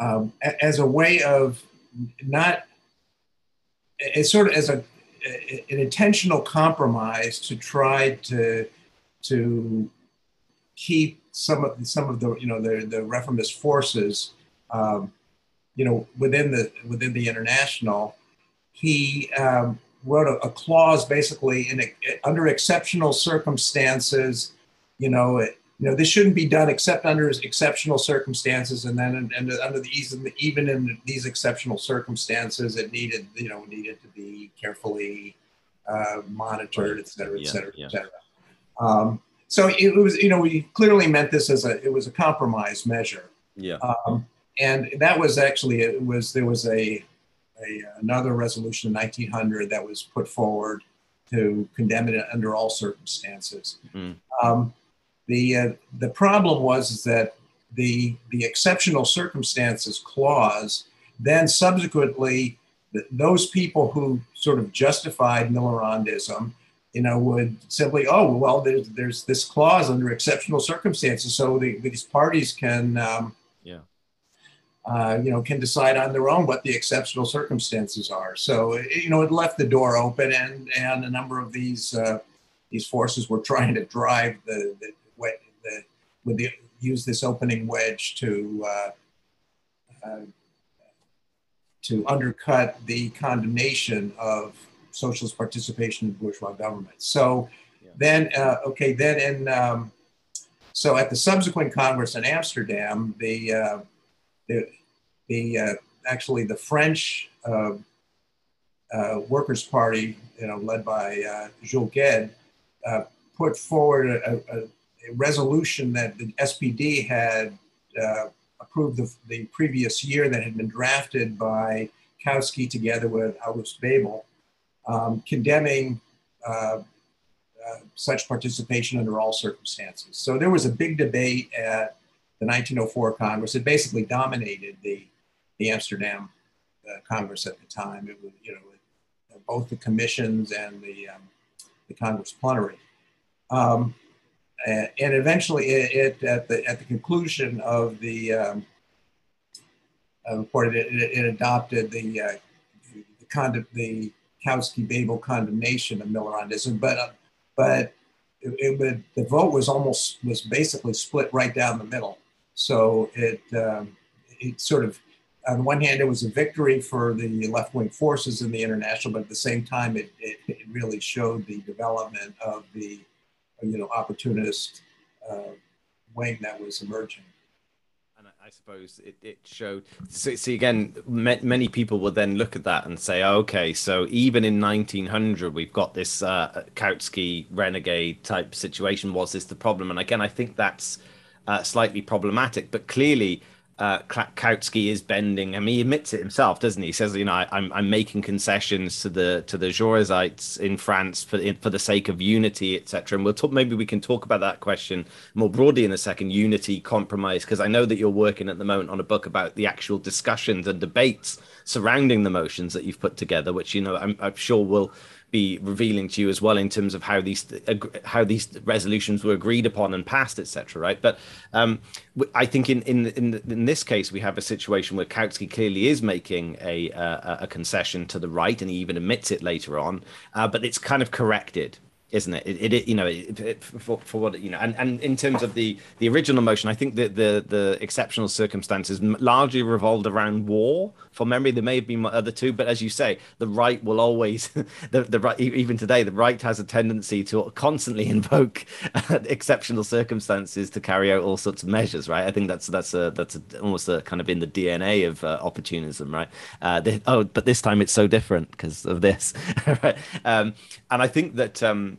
um, as a way of not, as sort of as a an intentional compromise to try to to keep some of some of the you know the the reformist forces um, you know within the within the international. He um, wrote a, a, clause basically in a, under exceptional circumstances you know it, you know this shouldn't be done except under exceptional circumstances and then and, under the even in these exceptional circumstances it needed you know needed to be carefully uh, monitored et cetera et cetera yeah, et cetera. Um, so it was, you know, we clearly meant this as a, it was a compromise measure. Yeah. Um, and that was actually, it was, there was a, a, another resolution in 1900 that was put forward to condemn it under all circumstances. Mm. Um, the, uh, the problem was is that the, the exceptional circumstances clause then subsequently, those people who sort of justified Millerandism you know, would simply, oh, well, there's, there's this clause under exceptional circumstances, so the, these parties can, um, yeah, uh, you know, can decide on their own what the exceptional circumstances are. So, you know, it left the door open, and and a number of these uh, these forces were trying to drive the the, the with the use this opening wedge to. Uh, uh, to undercut the condemnation of socialist participation in bourgeois government. So yeah. then, uh, okay, then in, um, so at the subsequent Congress in Amsterdam, the, uh, the, the uh, actually the French uh, uh, Workers' Party, you know, led by uh, Jules Guesde, put forward a, a, a, resolution that the SPD had approved the, the previous year that had been drafted by Kautsky together with August Bebel um, condemning uh, uh, such participation under all circumstances. So there was a big debate at the 1904 Congress. It basically dominated the, the Amsterdam uh, Congress at the time. It was, you know, both the commissions and the, um, the Congress plenary. Um, and, eventually, it, it, at, the, at the conclusion of the um, report, it, it, adopted the, uh, the, the Bebel condemnation of Millerandism, but uh, but it, it the vote was almost was basically split right down the middle. So it um, it sort of on the one hand, it was a victory for the left wing forces in the international, but at the same time, it, it, it really showed the development of the you know opportunist uh, wing that was emerging. I suppose it, it showed. So, see, again, many people will then look at that and say, okay, so even in 1900, we've got this uh, Kautsky renegade type situation. Was this the problem? And again, I think that's uh, slightly problematic, but clearly uh, is bending. I mean, he admits it himself, doesn't he? He says, you know, I, am I'm, I'm making concessions to the to the Jauregites in France for for the sake of unity, etc. And we'll talk. Maybe we can talk about that question more broadly in a second. Unity, compromise, because I know that you're working at the moment on a book about the actual discussions and debates surrounding the motions that you've put together, which you know I'm, I'm sure will be revealing to you as well in terms of how these how these resolutions were agreed upon and passed, etc. Right, but um, I think in in in, in this case we have a situation where Kautsky clearly is making a a, a concession to the right, and he even admits it later on, uh, but it's kind of corrected isn't it? It, it you know, it, it, for, for what you know, and, and in terms of the the original motion, I think that the the exceptional circumstances largely revolved around war. For memory, there may have been other two, but as you say, the right will always the the right even today the right has a tendency to constantly invoke exceptional circumstances to carry out all sorts of measures. Right? I think that's that's a that's a, almost a kind of in the DNA of uh, opportunism. Right? Uh, oh, but this time it's so different because of this. right? Um, and I think that. Um,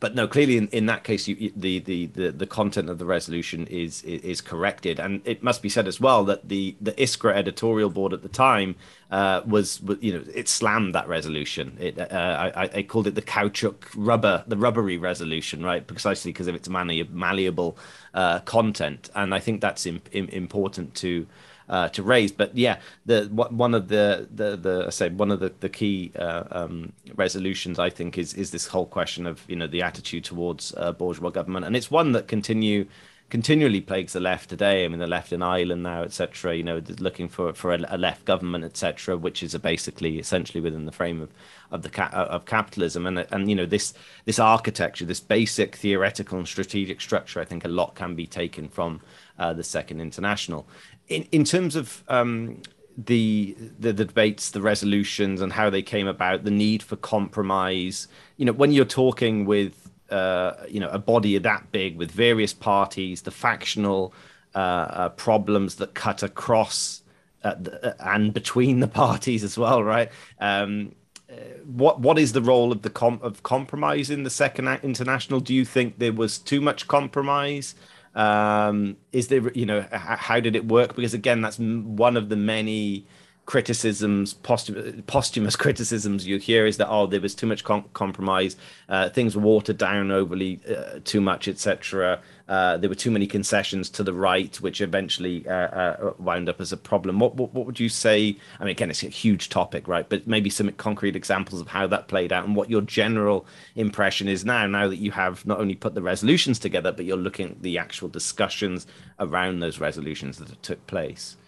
but no, clearly in, in that case, you, the, the, the, the content of the resolution is, is corrected, and it must be said as well that the the Iskra editorial board at the time uh, was you know it slammed that resolution. It uh, I, I called it the caoutchouc rubber, the rubbery resolution, right? Precisely because of its malleable uh, content, and I think that's Im- important to uh, to raise. But yeah, the one of the the the I say one of the the key uh, um, resolutions I think is is this whole question of you know the attitude towards uh, bourgeois government, and it's one that continue continually plagues the left today. I mean, the left in Ireland now, etc. You know, looking for for a, a left government, etc., which is basically essentially within the frame of of the of capitalism, and and you know this this architecture, this basic theoretical and strategic structure. I think a lot can be taken from uh, the Second International in in terms of um, the, the, debates, the resolutions, and how they came about, the need for compromise. You know, when you're talking with uh, you know a body that big with various parties, the factional uh, uh, problems that cut across the, uh, and between the parties as well, right? Um, uh, what what is the role of the com- of compromise in the second international? Do you think there was too much compromise? Um, is there, you know, how did it work? Because again, that's one of the many criticisms, posthumous, posthumous criticisms you hear is that oh, there was too much com- compromise, uh, things watered down overly uh, too much, etc. Uh, there were too many concessions to the right, which eventually uh, uh, wound up as a problem. What, what, what would you say? I mean, again, it's a huge topic, right? But maybe some concrete examples of how that played out and what your general impression is now. Now that you have not only put the resolutions together, but you're looking at the actual discussions around those resolutions that took place.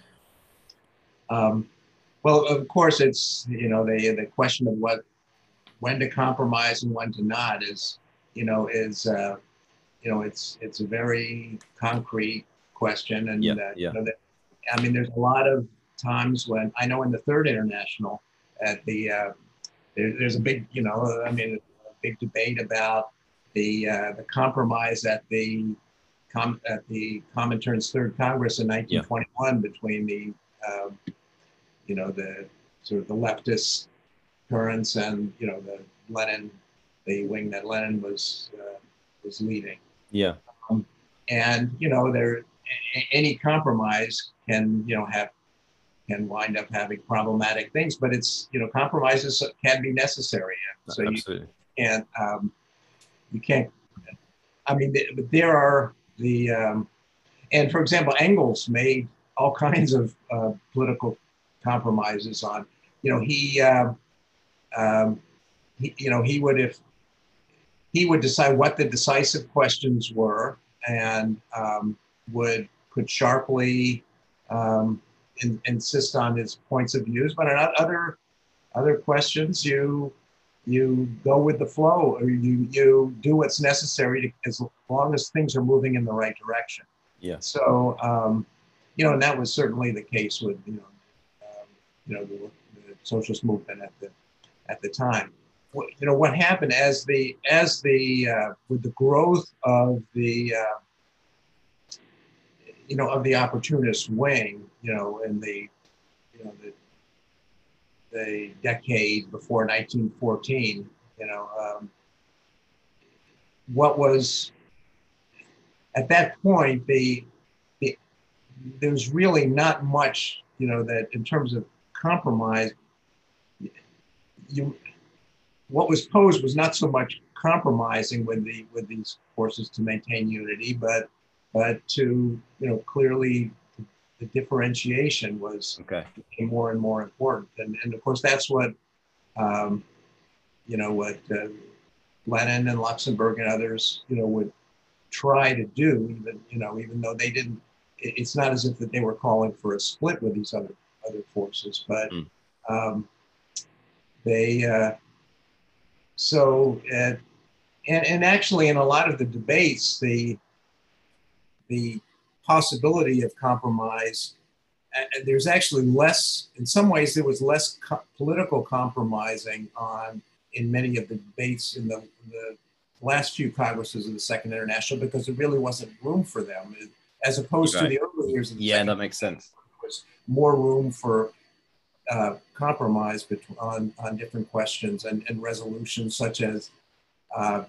Um, well, of course, it's you know the the question of what when to compromise and when to not is you know is uh, you know it's it's a very concrete question and yeah, uh, yeah. You know, that, I mean there's a lot of times when I know in the third international at the uh, there, there's a big you know I mean a big debate about the uh, the compromise at the com- at the Comintern's third Congress in 1921 yeah. between the um, you know, the sort of the leftist currents and, you know, the Lenin, the wing that Lenin was, uh, was leading. Yeah. Um, and, you know, there, any compromise can, you know, have, can wind up having problematic things, but it's, you know, compromises can be necessary. So Absolutely. you can't, um, you can't, I mean, there are the, um, and for example, Engels made all kinds of uh, political compromises on. You know, he, uh, um, he, you know, he would if he would decide what the decisive questions were and um, would could sharply um, in, insist on his points of views, but on other other questions, you you go with the flow, or you you do what's necessary to, as long as things are moving in the right direction. Yeah. So, um, you know, and that was certainly the case with you know you know, the, the socialist movement at the at the time. You know, what happened as the as the uh, with the growth of the uh, you know of the opportunist wing, you know, in the you know the the decade before 1914, you know, um, what was at that point the, the there's really not much, you know, that in terms of compromise, you what was posed was not so much compromising with the with these forces to maintain unity, but but to you know clearly the differentiation was okay. more and more important, and and of course that's what um, you know what uh, Lenin and Luxemburg and others you know would try to do, even you know even though they didn't. It's not as if that they were calling for a split with these other other forces, but mm. um, they uh, so uh, and and actually in a lot of the debates the the possibility of compromise uh, there's actually less in some ways there was less co- political compromising on in many of the debates in the, the last few congresses of the second international because there really wasn't room for them as opposed to the early years of the yeah that makes sense. There was more room for uh, compromise between, on, on different questions and, and resolutions such as uh,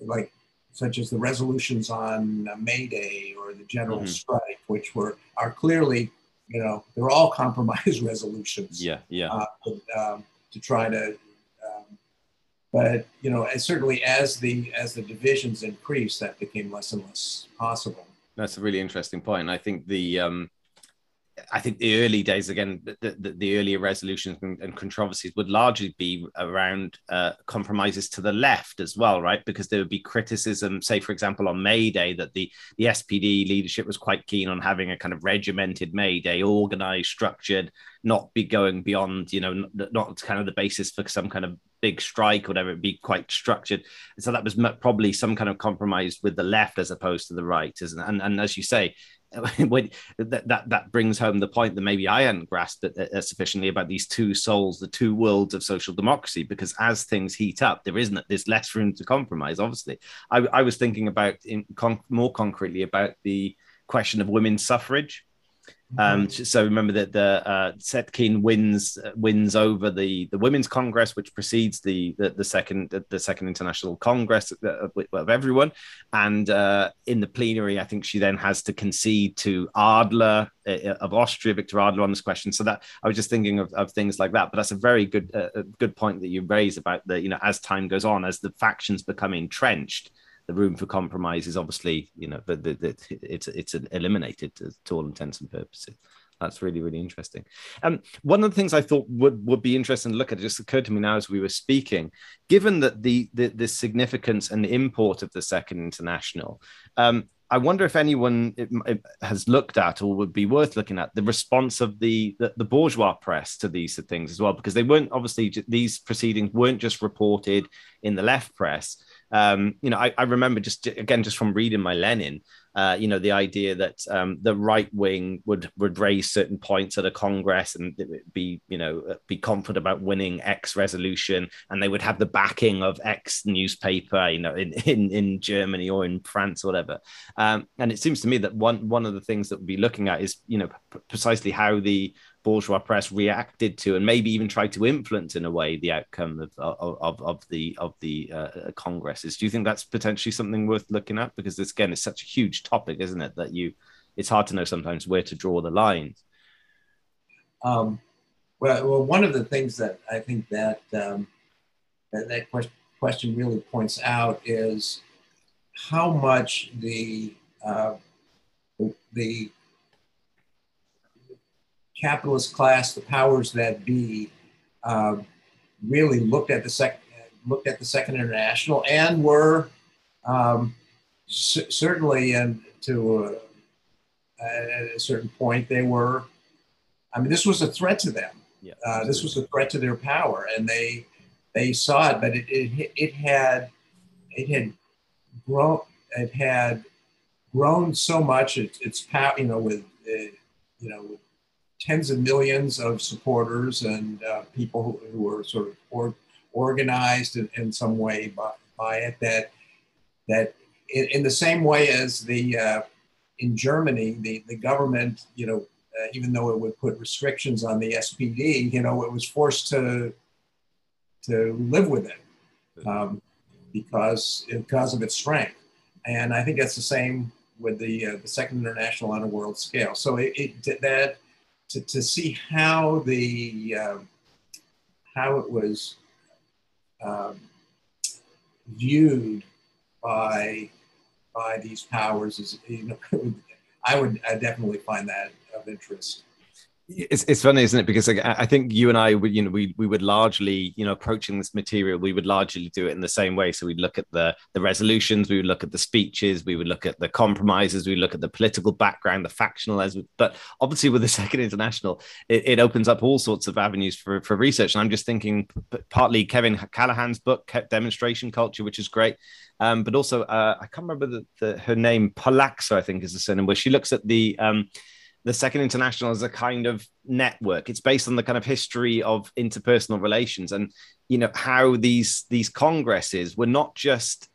like such as the resolutions on May Day or the general mm-hmm. strike, which were are clearly you know they're all compromise resolutions. Yeah, yeah. Uh, um, to try to, um, but you know, and certainly as the as the divisions increased, that became less and less possible. That's a really interesting point. I think the um, I think the early days, again, the, the, the earlier resolutions and, and, controversies would largely be around uh, compromises to the left as well, right? Because there would be criticism, say, for example, on May Day, that the, the SPD leadership was quite keen on having a kind of regimented May Day, organized, structured, not be going beyond, you know, not, not kind of the basis for some kind of big strike or whatever, it'd be quite structured. and So that was probably some kind of compromise with the left as opposed to the right, isn't it? And, and as you say, when that, that that brings home the point that maybe I hadn't grasped it uh, sufficiently about these two souls, the two worlds of social democracy. Because as things heat up, there isn't there's less room to compromise. Obviously, I, I was thinking about in more concretely about the question of women's suffrage um, so remember that the uh, Zetkin wins uh, wins over the the Women's Congress, which precedes the the, the second the, second International Congress of, of everyone, and uh, in the plenary, I think she then has to concede to Adler uh, uh, of Austria, Victor Adler on this question. So that I was just thinking of, of things like that. But that's a very good uh, good point that you raise about the you know as time goes on, as the factions become entrenched the room for compromise is obviously, you know, the, the, it's it's eliminated to, to, all intents and purposes. That's really really interesting. Um, one of the things I thought would would be interesting to look at just occurred to me now as we were speaking. Given that the the, the significance and the import of the Second International, um, I wonder if anyone has looked at or would be worth looking at the response of the, the, the bourgeois press to these things as well, because they weren't obviously these proceedings weren't just reported in the left press, um, you know, I, I, remember just again, just from reading my Lenin, uh, you know, the idea that um, the right wing would would raise certain points at a congress and be, you know, uh, be confident about winning X resolution, and they would have the backing of X newspaper, you know, in in, in Germany or in France or whatever. Um, and it seems to me that one one of the things that we'll be looking at is, you know, p- precisely how the bourgeois press reacted to and maybe even tried to influence in a way the outcome of of, of the of the uh, congresses. Do you think that's potentially something worth looking at? Because this again is such a huge topic isn't it that you it's hard to know sometimes where to draw the lines. Um, well, well one of the things that i think that um, that, that question really points out is how much the uh, the capitalist class, the powers that be, uh, really looked at the second looked at the Second International and were um, c- certainly, and to a, at a certain point, they were. I mean, this was a threat to them. Yeah, uh, this was a threat to their power, and they they saw it, but it it, it had it had grown it had grown so much. It, its power, you know, with uh, you know with tens of millions of supporters and uh, people who, who were sort of or, organized in, in, some way by, by it that that in, in, the same way as the uh, in Germany the, the government you know uh, even though it would put restrictions on the SPD you know it was forced to to live with it um, because because of its strength. And I think that's the same with the uh, the Second International on a world scale. So it, it that to, to see how the um, how it was um, viewed by by these powers is you know I would I definitely find that of interest. It's, it's funny, isn't it? Because I think you and I would, you know, we, we would largely, you know, approaching this material, we would largely do it in the same way. So we'd look at the the resolutions, we would look at the speeches, we would look at the compromises, we look at the political background, the factional as. But obviously, with the Second International, it, it opens up all sorts of avenues for for research. And I'm just thinking, partly Kevin Callahan's book, Demonstration Culture, which is great, um, but also uh, I can't remember the, the, her name, Polaczka, I think is the surname, where she looks at the um, the Second International is a kind of network. It's based on the kind of history of interpersonal relations and you know how these these congresses were not just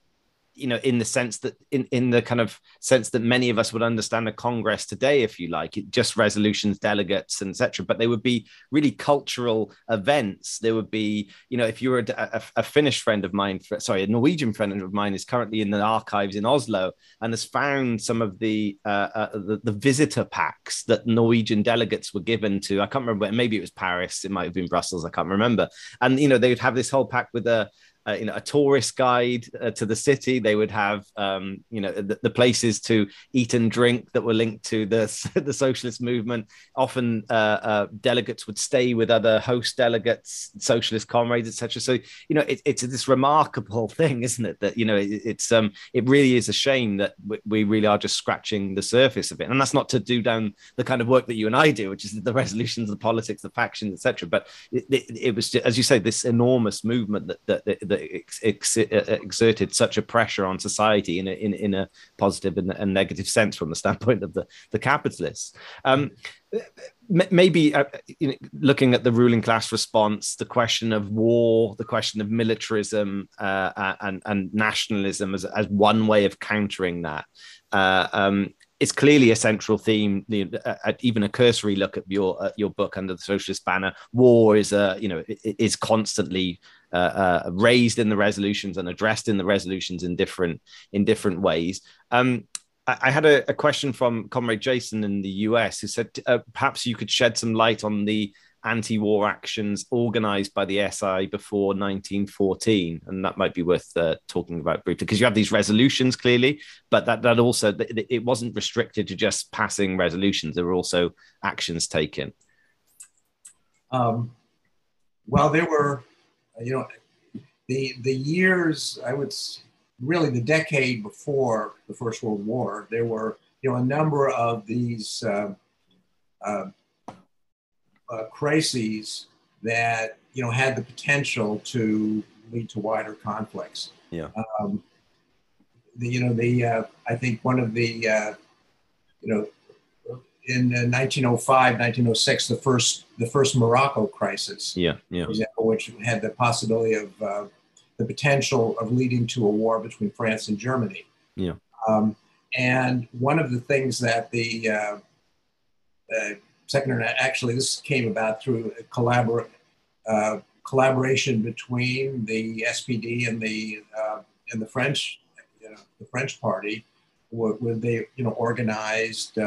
you know in the sense that in in the kind of sense that many of us would understand a congress today if you like just resolutions delegates and etc but they would be really cultural events. There would be you know if you were a, a, a, finnish friend of mine sorry a norwegian friend of mine is currently in the archives in oslo and has found some of the uh, uh, the, the, visitor packs that norwegian delegates were given to i can't remember maybe it was paris it might have been brussels i can't remember. And you know they would have this whole pack with a uh, you know a tourist guide uh, to the city. They would have um, you know the, the, places to eat and drink that were linked to the the socialist movement. Often uh, uh, delegates would stay with other host delegates, socialist comrades, etc. So you know it, it's this remarkable thing, isn't it? That you know it, it's um it really is a shame that we, we really are just scratching the surface of it, and that's not to do down the kind of work that you and I do, which is the resolutions, the politics, the factions, etc. But it, it, was as you say, this enormous movement that that, that ex- ex- uh, exerted such a pressure on society in a, in, in a positive and, and negative sense from the standpoint of the, the capitalists. Um, maybe uh, you know, looking at the ruling class response, the question of war, the question of militarism uh, and, and nationalism as, as one way of countering that. Uh, um, it's clearly a central theme. The, even a cursory look at your uh, your book under the socialist banner, war is a you know is constantly uh, uh, raised in the resolutions and addressed in the resolutions in different in different ways. Um, I, had a, a, question from Comrade Jason in the US who said uh, perhaps you could shed some light on the anti-war actions organized by the SI before 1914, and that might be worth uh, talking about briefly because you have these resolutions clearly, but that that also it wasn't restricted to just passing resolutions. There were also actions taken. Um, well, there were, you know, the the years I would really the decade before the First World War, there were you know a number of these. Uh, uh, uh, crises that you know had the potential to lead to wider conflicts. Yeah. Um, the, you know the uh, I think one of the uh, you know in 1905 1906 the first the first Morocco crisis. Yeah. Yeah. Example, which had the possibility of uh, the potential of leading to a war between France and Germany. Yeah. Um, and one of the things that the uh, uh, Second Internet, actually, this came about through a collabor- uh, collaboration between the SPD and the uh, and the French, you know, the French Party, where, where they you know organized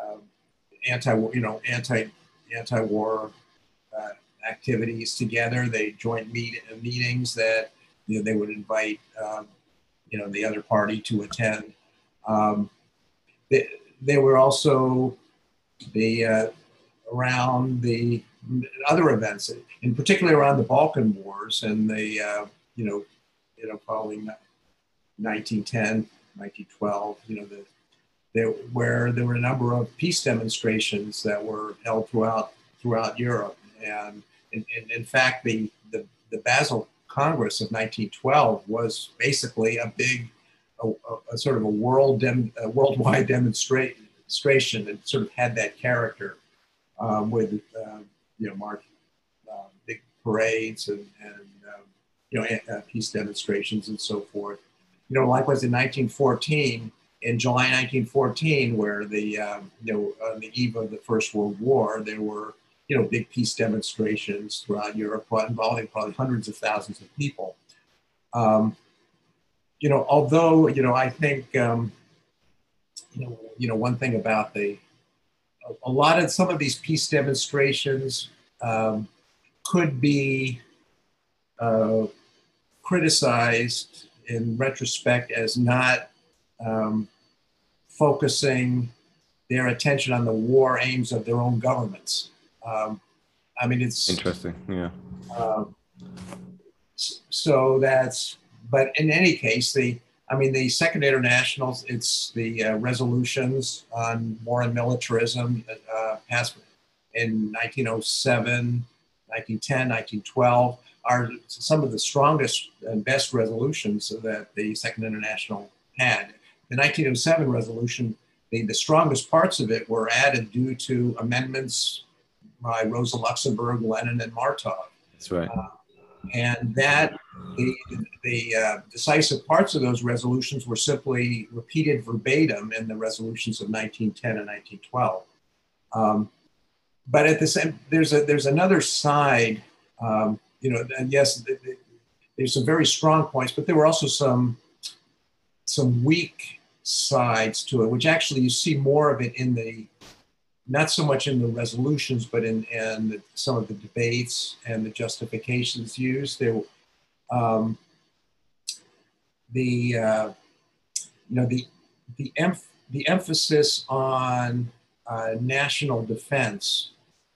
uh, uh anti you know anti anti war uh, activities together. They joined meet, meetings that you know they would invite um, you know the other party to attend. Um, they, they were also the uh, around the other events, in particular around the Balkan Wars and the uh, you know you know following 1910, 1912, you know the there, where there were a number of peace demonstrations that were held throughout throughout Europe, and in, in, in fact the, the the Basel Congress of 1912 was basically a big a, a, a sort of a world dem, a worldwide demonstration and sort of had that character. um, with you know march, big parades and, and um, you know peace demonstrations and so forth. You know, likewise in 1914 in July 1914, where the um, you know on the eve of the First World War, there were you know big peace demonstrations throughout Europe involving probably hundreds of thousands of people. Um, you know, although you know, I think um, you know, you know, one thing about the a lot of some of these peace demonstrations um, could be uh, criticized in retrospect as not um, focusing their attention on the war aims of their own governments. Um, I mean, it's interesting. Yeah. Um, so that's, but in any case, the, I mean, the Second Internationals, it's the uh, resolutions on war and militarism uh, passed in 1907, 1910, 1912 are some of the strongest and best resolutions that the Second International had. The 1907 resolution, the, the strongest parts of it were added due to amendments by Rosa Luxemburg, Lenin, and Martov. That's right. Uh, and that the, the uh, decisive parts of those resolutions were simply repeated verbatim in the resolutions of 1910 and 1912. Um, but at the same, there's a there's another side, um, you know, and yes, there's some very strong points, but there were also some some weak sides to it, which actually you see more of it in the, not so much in the resolutions, but in, in some of the debates and the justifications used. There, um, the, uh, you know, the, the, emph- the emphasis on uh, national defense,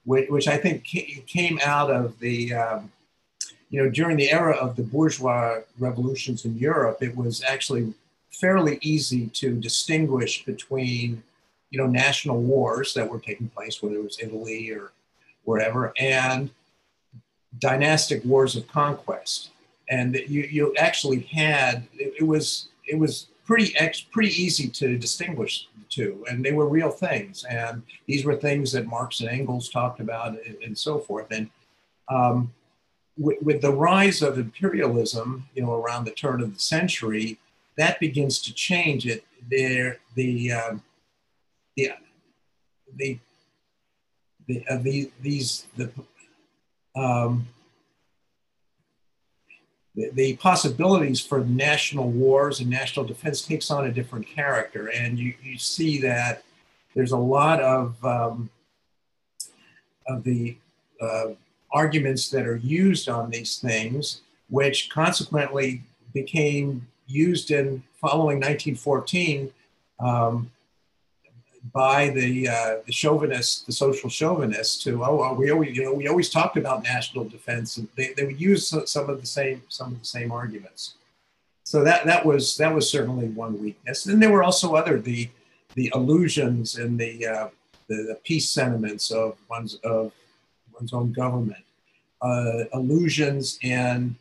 which, which, I think came out of the, um, you know, during the era of the bourgeois revolutions in Europe, it was actually fairly easy to distinguish between, you know, national wars that were taking place, whether it was Italy or wherever, and dynastic wars of conquest. And you, you actually had, it, it was, it was pretty, ex, pretty easy to distinguish the two, and they were real things. And these were things that Marx and Engels talked about and, and so forth. And um, with, with the rise of imperialism, you know, around the turn of the century, that begins to change it. There, the um, the the the, uh, the these the um, the, the, possibilities for national wars and national defense takes on a different character, and you, you see that there's a lot of um, of the uh, arguments that are used on these things, which consequently became used in following 1914 um, by the uh, the chauvinists, the social chauvinists, to oh well, we always you know we always talked about national defense, and they, they would use some of the same some of the same arguments. So that that was that was certainly one weakness. And there were also other the the illusions and the uh, the, the, peace sentiments of one's of one's own government, uh, illusions and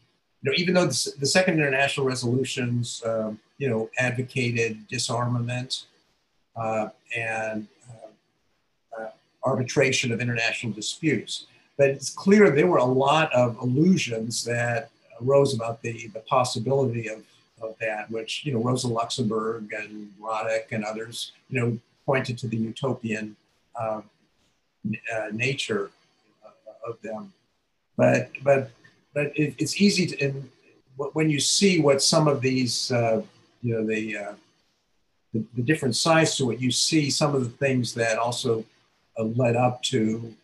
you know, even though the, the Second International Resolutions, um, you know, advocated disarmament uh, and uh, uh, arbitration of international disputes, but it's clear there were a lot of illusions that arose about the, the possibility of, of that, which, you know, Rosa Luxemburg and Radek and others, you know, pointed to the utopian um, uh, nature of them. But, but but it, it's easy to, and when you see what some of these, uh, you know, the, uh, the, the different sides to it, you see some of the things that also uh, led up to,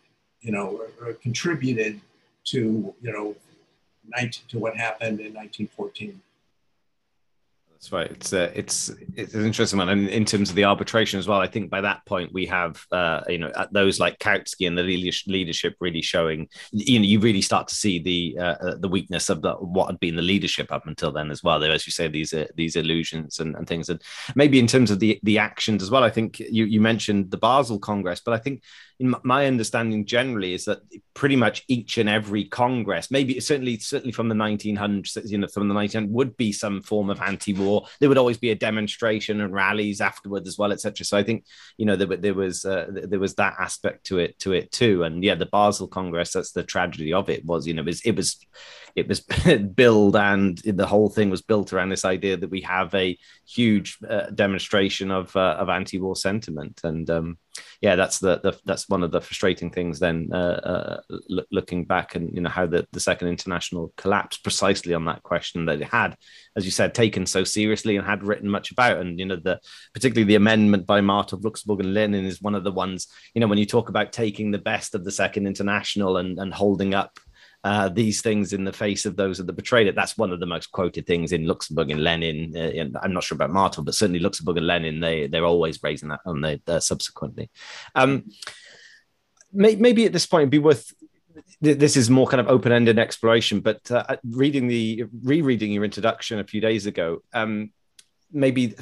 you know, or, or contributed to, you know, 19, to what happened in 1914. That's right. It's uh, it's it's an interesting one, and in terms of the arbitration as well, I think by that point we have uh, you know those like Kautsky and the leadership really showing. You know, you really start to see the uh, uh, the weakness of the, what had been the leadership up until then as well. There, as you say, these uh, these illusions and, and things, and maybe in terms of the the actions as well. I think you you mentioned the Basel Congress, but I think in my understanding generally is that pretty much each and every Congress, maybe certainly certainly from the 1900s, you know, from the 1900s, would be some form of anti-war there would always be a demonstration and rallies afterwards as well, etc. So I think you know there, there was uh, there was that aspect to it to it too, and yeah, the Basel Congress. That's the tragedy of it was you know it was it was it was built and the whole thing was built around this idea that we have a huge uh, demonstration of uh, of anti-war sentiment. And um, yeah that's the, the, that's one of the frustrating things then uh, uh looking back and you know how the, the second international collapsed precisely on that question that it had as you said taken so seriously and had written much about. And you know the particularly the amendment by Martov Luxemburg and Lenin is one of the ones you know when you talk about taking the best of the second international and and holding up uh, these things in the face of those that betrayed it. That's one of the most quoted things in Luxemburg and Lenin. Uh, and I'm not sure about Martov, but certainly Luxemburg and Lenin, they, they're always raising that on the uh, subsequently. Um, may, maybe at this point, it'd be worth this is more kind of open-ended exploration but uh, reading the rereading your introduction a few days ago um, maybe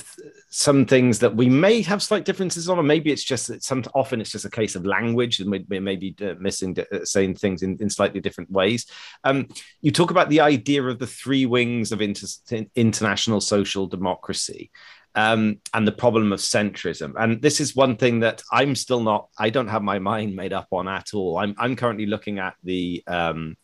some things that we may have slight differences on, or maybe it's just that some often it's just a case of language and we're maybe uh, missing uh, saying things in, in slightly different ways. Um, you talk about the idea of the three wings of inter- international social democracy. Um, and the problem of centrism. And this is one thing that I'm still not, I don't have my mind made up on at all. I'm, I'm currently looking at the, um,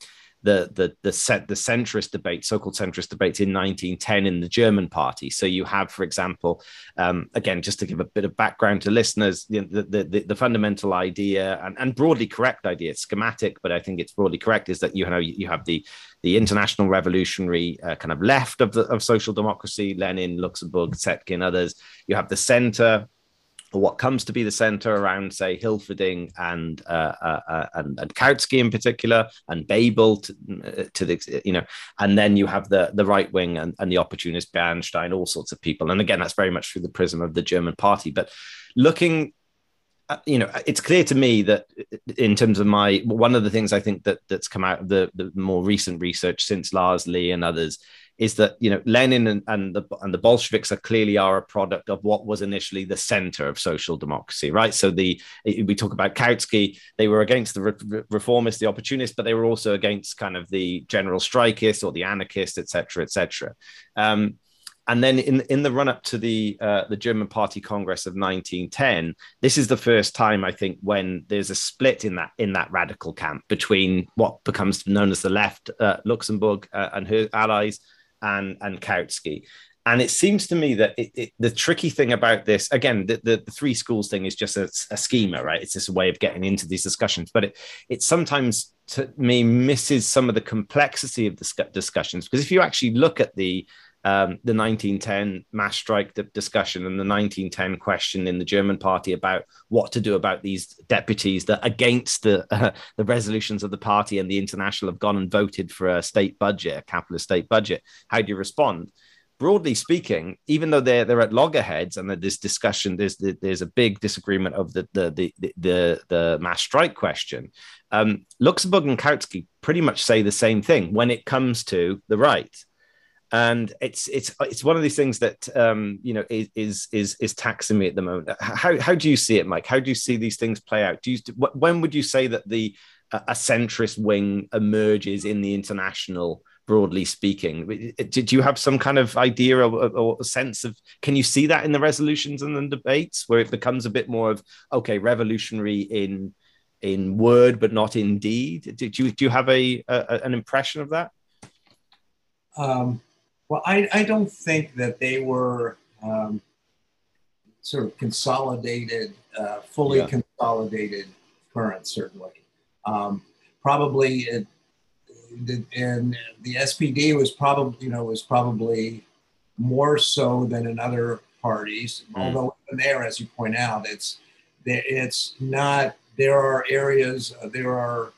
the the the set the centrist debate, so-called centrist debates in 1910 in the German party. So you have, for example, um, again, just to give a bit of background to listeners, the the, the, the fundamental idea and, and broadly correct idea, it's schematic, but I think it's broadly correct, is that you know you have the the international revolutionary uh, kind of left of the of social democracy, Lenin, Luxemburg, Zetkin, others. You have the center, what comes to be the center around, say, Hilferding and uh, uh, uh, and, and Kautsky in particular, and Bebel to, uh, to, the you know, and then you have the the right wing and, and the opportunist Bernstein, all sorts of people, and again, that's very much through the prism of the German party. But looking you know, it's clear to me that in terms of my one of the things I think that that's come out of the, the more recent research since Lars Lih and others is that you know Lenin and, and the and the Bolsheviks are clearly are a product of what was initially the center of social democracy, right? So the we talk about Kautsky, they were against the re- reformists, the opportunists, but they were also against kind of the general strikeists or the anarchists, etc., etc. Um, and then in in the run up to the uh, the German Party Congress of 1910, this is the first time I think when there's a split in that in that radical camp between what becomes known as the left, uh, Luxemburg uh, and her allies, and and Kautsky. And it seems to me that it, it, the tricky thing about this, again, the, the, the three schools thing is just a, a, schema, right? It's just a way of getting into these discussions. But it, it sometimes, to me, misses some of the complexity of the discussions. Because if you actually look at the um, the 1910 mass strike discussion and the 1910 question in the German party about what to do about these deputies that against the uh, the resolutions of the party and the international have gone and voted for a state budget, a capitalist state budget. How do you respond? Broadly speaking, even though they're they're at loggerheads and there's discussion, there's there's a big disagreement of the the the the, the mass strike question. Um, Luxemburg and Kautsky pretty much say the same thing when it comes to the right and it's it's it's one of these things that um, you know is is is taxing me at the moment. How how do you see it, Mike? How do you see these things play out? Do you when would you say that the a centrist wing emerges in the international? broadly speaking did you have some kind of idea or, or, sense of can you see that in the resolutions and the debates where it becomes a bit more of okay revolutionary in in word but not in deed did you do you have a, a an impression of that um, well, I, I don't think that they were um, sort of consolidated, uh, fully yeah. consolidated currents, certainly. Um, probably it, and the SPD was probably, you know, was probably more so than in other parties. Mm. Although there, as you point out, it's it's not. There are areas. Uh, there are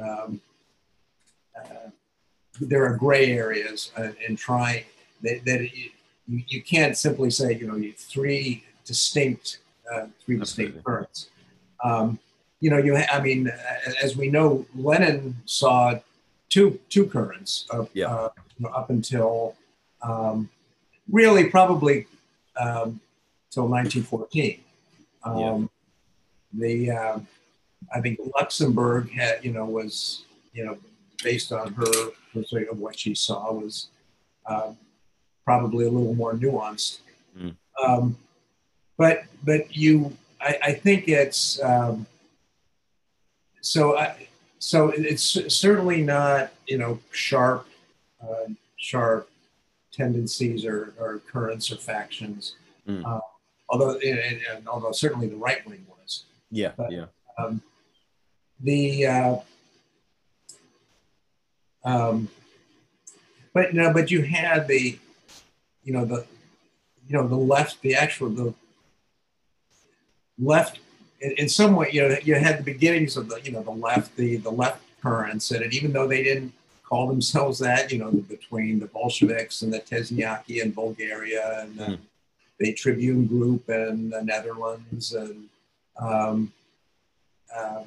um, uh, there are gray areas uh, in trying that, that you, you can't simply say you know you three distinct uh, three distinct currents. Um, you know, you ha- I mean, as we know, Lenin saw two two currents of, yeah. uh, up until um, really probably um, till 1914. Um, yeah. The uh, I think Luxemburg had you know was you know based on her of what she saw was um, probably a little more nuanced. Mm. Um, but but you, I, I think it's um, so. I, so it's certainly not you know sharp, uh, sharp tendencies or, or currents or factions. Mm. Uh, although and, and, although certainly the right wing was. Yeah, but, yeah. Um, the uh, um, but no, but you had the, you know the, you know the left, the actual the left in, in some way, you know, you had the beginnings of the, you know, the left, the the left currents, and even though they didn't call themselves that, you know, between the Bolsheviks and the Tesnaki in Bulgaria and the, mm. the Tribune Group in the Netherlands and um, uh,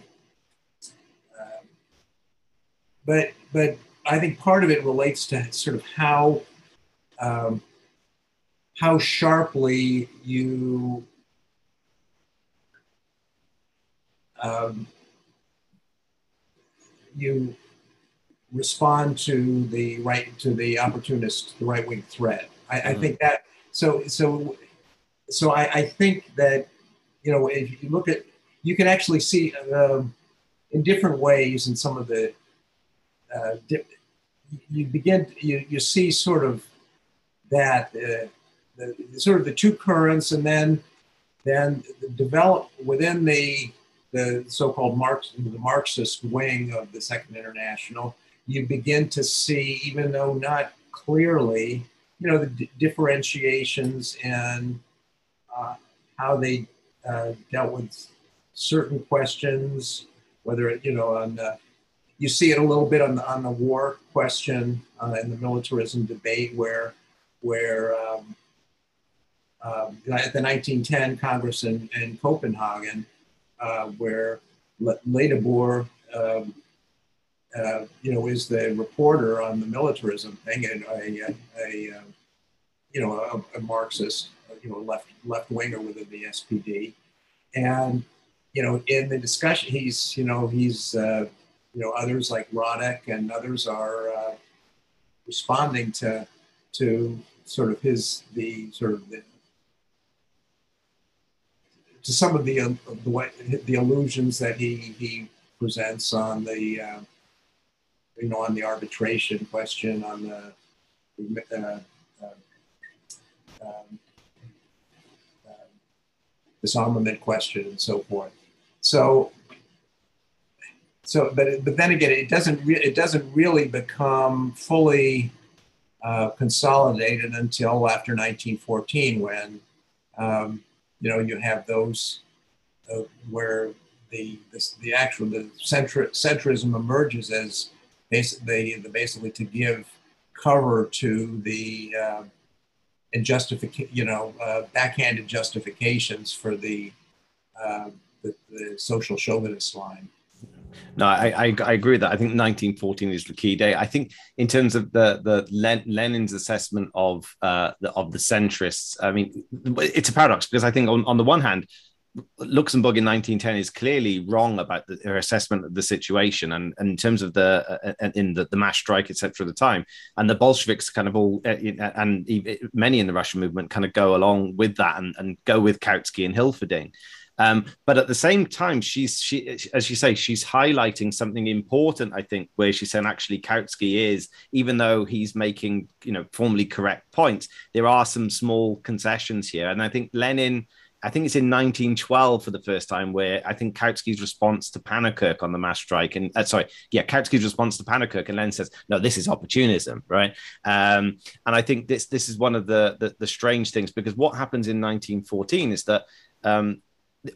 but but I think part of it relates to sort of how um, how sharply you um, you respond to the right to the opportunist, the right wing threat. I, mm-hmm. I, think that so so so I, I, think that you know if you look at you can actually see um, in different ways in some of the uh, you begin you, you see sort of that uh, the, sort of the two currents and then then develop within the the so-called Marx, the Marxist wing of the Second International, you begin to see, even though not clearly, you know, the differentiations and uh, how they uh, dealt with certain questions, whether it, you know, on the, you see it a little bit on the on the war question uh, in the militarism debate, where where um, um, at the 1910 Congress in, in Copenhagen, uh, where Ledebour, um, uh, you know, is the reporter on the militarism thing and a, a, a um, you know, a, a, Marxist, you know, left left winger within the SPD, and you know, in the discussion, he's you know he's uh, you know others like Radek and others are uh, responding to to sort of his the sort of the to some of the uh, the, the illusions that he he presents on the uh, you know on the arbitration question on the uh, uh, um, uh, disarmament question and so forth. So so but but then again it doesn't re- it doesn't really become fully uh, consolidated until after 1914 when um, you know, you have those uh, where the, the, the actual the centri- centrism emerges as basically basically to give cover to the uh, and justify you know uh, backhanded justifications for the, uh, the, the social chauvinist line. No, I, I, I agree with that. I think 1914 is the key day. I think in terms of the the Len, Lenin's assessment of uh, the, of the centrists, I mean, it's a paradox because I think on, on the one hand, Luxemburg in 1910 is clearly wrong about the, her assessment of the situation, and, and in terms of the uh, in the, the mass strike, etc. At the time, and the Bolsheviks kind of all uh, and many in the Russian movement kind of go along with that and, and go with Kautsky and Hilferding. Um, but at the same time, she's she as you say, she's highlighting something important. I think where she's saying actually Kautsky is, even though he's making you know formally correct points, there are some small concessions here, and I think Lenin. I think it's in 1912 for the first time where I think Kautsky's response to Pannekoek on the mass strike, and uh, sorry, yeah, Kautsky's response to Pannekoek, and Lenin says, "No, this is opportunism, right?" Um, and I think this this is one of the, the, the strange things because what happens in 1914 is that um,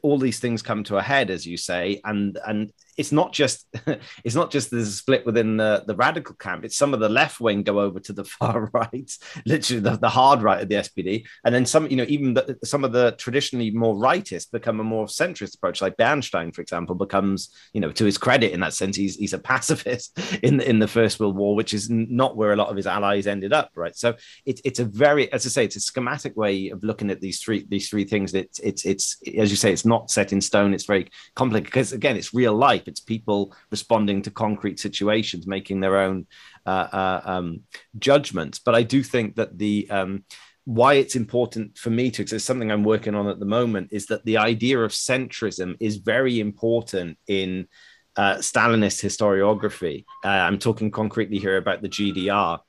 all these things come to a head, as you say, and and it's not just it's not just there's a split within the, the radical camp. It's some of the left wing go over to the far right, literally the, the hard right of the SPD, and then some, you know, even the, some of the traditionally more rightist become a more centrist approach. Like Bernstein, for example, becomes, you know, to his credit in that sense, he's he's a pacifist in the, in the First World War, which is not where a lot of his allies ended up, right? So it's it's a very, as I say, it's a schematic way of looking at these three these three things. It's it's it's as you say, it's not set in stone. It's very complicated because again, it's real life It's people responding to concrete situations, making their own uh, uh, um, judgments. But I do think that the um, why it's important for me to, because something I'm working on at the moment, is that the idea of centrism is very important in uh, Stalinist historiography. Uh, I'm talking concretely here about the GDR.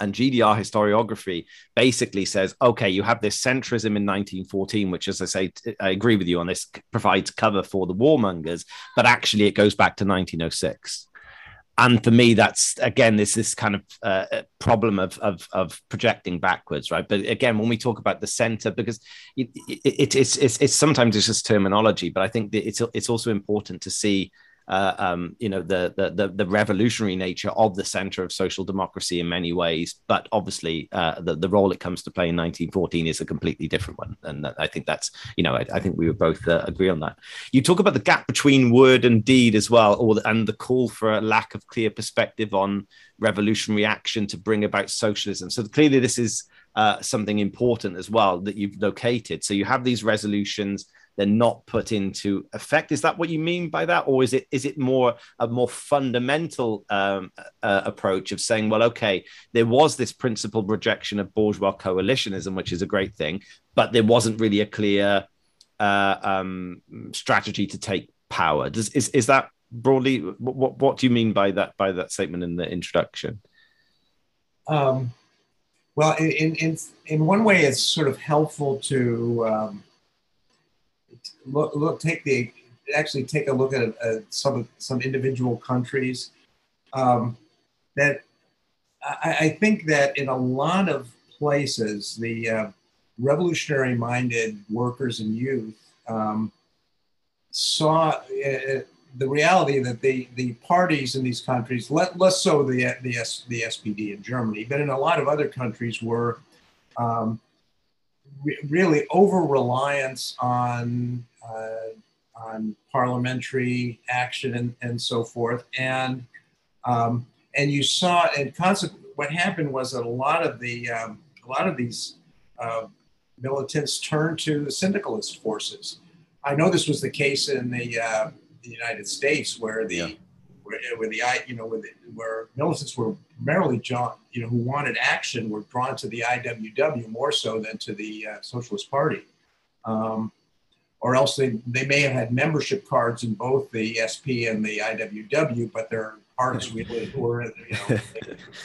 And GDR historiography basically says, okay, you have this centrism in 1914, which, as I say, I agree with you on this, provides cover for the warmongers, but actually it goes back to 1906 and for me that's again this this kind of uh, problem of, of, of projecting backwards right? But again when we talk about the center because it, it, it's, it's it's sometimes it's just terminology but i think it's it's also important to see uh, um, you know the, the, the revolutionary nature of the center of social democracy in many ways, but obviously uh, the the role it comes to play in 1914 is a completely different one, and I think that's you know I, I think we would both uh, agree on that. You talk about the gap between word and deed as well, or and the call for a lack of clear perspective on revolutionary action to bring about socialism. So clearly, this is uh, something important as well that you've located. So you have these resolutions they're not put into effect. Is that what you mean by that, or is it is it more a more fundamental um, uh, approach of saying, well, okay, there was this principled rejection of bourgeois coalitionism, which is a great thing, but there wasn't really a clear uh, um, strategy to take power. Does is is that broadly what what do you mean by that by that statement in the introduction? Um, well, in, in in one way, it's sort of helpful to um, look, look take the actually take a look at uh, some some individual countries. Um, that I, I, think that in a lot of places, the uh, revolutionary-minded workers and youth um, saw uh, the reality that the the parties in these countries, let, less so the the, S, the SPD in Germany, but in a lot of other countries, were um, re- really over reliance on uh, on parliamentary action and, and so forth. And um, and you saw, and consequently, what happened was that a lot of the um, a lot of these uh, militants turned to the syndicalist forces. I know this was the case in the, uh, the United States, where the yeah. Where, where, the you know where, the, where militants were primarily drawn, you know, who wanted action were drawn to the IWW more so than to the uh, Socialist Party. Um, or else they, they may have had membership cards in both the SP and the IWW, but their hearts really were, you know,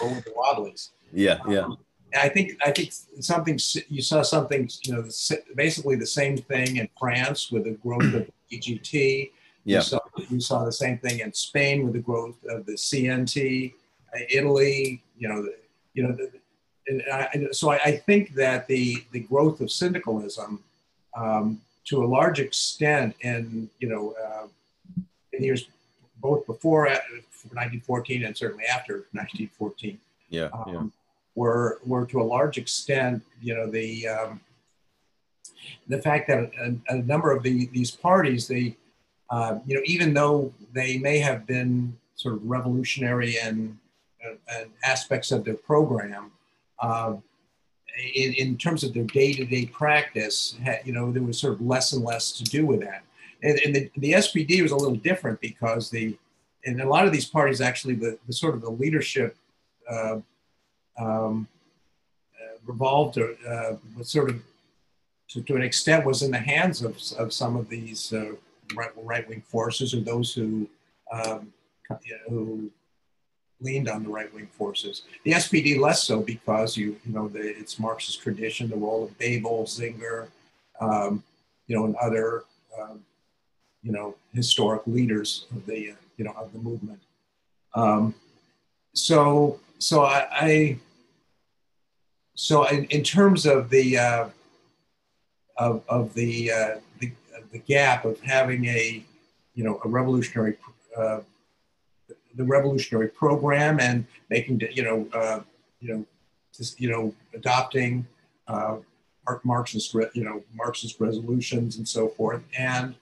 were the Wobblies. Yeah, yeah. Um, I think I think something you saw something you know basically the same thing in France with the growth of CGT. Yeah. You saw, you saw the same thing in Spain with the growth of the CNT. Uh, Italy, you know, the, you know, the, and I, so I, I, think that the the growth of syndicalism um, to a large extent, and you know, uh, in years both before 1914 uh, and certainly after 1914, yeah, um, yeah. were were to a large extent, you know, the um, the fact that a, a, number of the, these parties, they, uh, you know, even though they may have been sort of revolutionary and, and aspects of their program, uh, in, in terms of their day-to-day practice, you know, there was sort of less and less to do with that. And, and the, the SPD was a little different because the, in a lot of these parties, actually, the, the sort of the leadership uh, um, uh, revolved or uh, was sort of, to, to, an extent, was in the hands of, of some of these uh, right, wing forces or those who, um, who leaned on the right wing forces. The SPD less so because you you know the, it's Marxist tradition, the role of Bebel, Singer, um, you know, and other um, you know historic leaders of the you know of the movement. Um, so so I, I so in, in, terms of the uh, of, of the, uh, the the gap of having a you know a revolutionary uh, the revolutionary program and making you know uh, you know just, you know adopting uh, Marxist you know Marxist resolutions and so forth and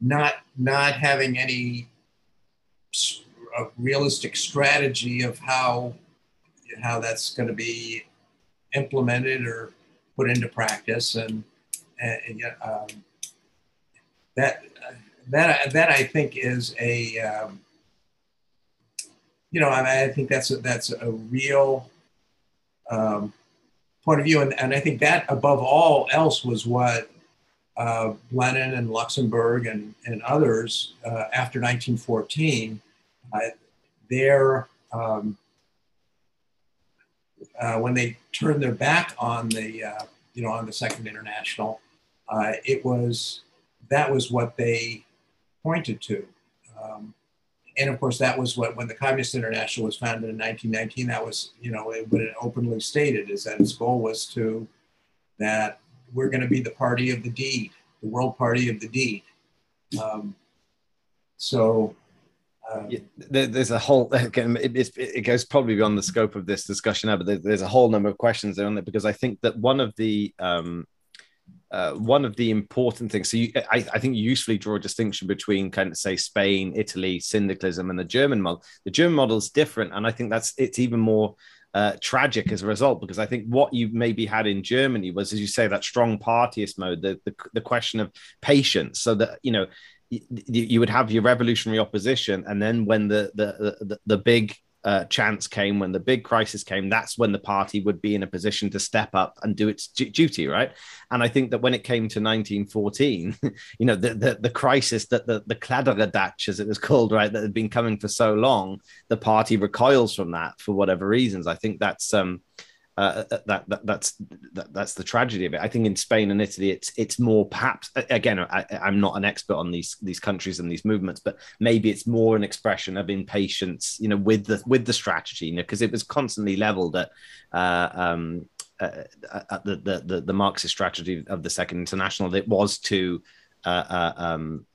not not having any realistic strategy of how how that's going to be implemented or put into practice and, and um, that that that I think is a um, you know I, I, think that's a, that's a real um, point of view, and, and I think that above all else was what uh, Lenin and Luxemburg and, and others uh, after 1914, uh, their um, uh, when they turned their back on the uh, you know on the Second International, uh, it was that was what they pointed to. Um, and of course, that was what when the Communist International was founded in 1919. That was, you know, it, what it openly stated is that its goal was to that we're going to be the party of the deed, the world party of the deed. Um, so um, yeah, there's a whole again it, it, goes probably beyond the scope of this discussion now but there's a whole number of questions there on because i think that one of the um, uh, one of the important things. So you, I, I, think you usefully draw a distinction between kind of say Spain, Italy, syndicalism, and the German model. The German model is different, and I think that's it's even more uh, tragic as a result because I think what you maybe had in Germany was, as you say, that strong partyist mode, the the, the question of patience. So that you know you, you would have your revolutionary opposition, and then when the the the, the big uh, chance came, when the big crisis came, that's when the party would be in a position to step up and do its d- duty, right? And I think that when it came to 1914, you know, the the, the crisis that the the Kladderadatsch, as it was called, right, that had been coming for so long, the party recoils from that for whatever reasons. I think that's um uh, uh, that, that that's that, that's the tragedy of it. I think in Spain and Italy, it's it's more perhaps again. I, am not an expert on these these countries and these movements, but maybe it's more an expression of impatience, you know, with the with the strategy, you know, because it was constantly leveled at uh, um, uh, at the, the, the the Marxist strategy of the Second International. That was to uh, uh um,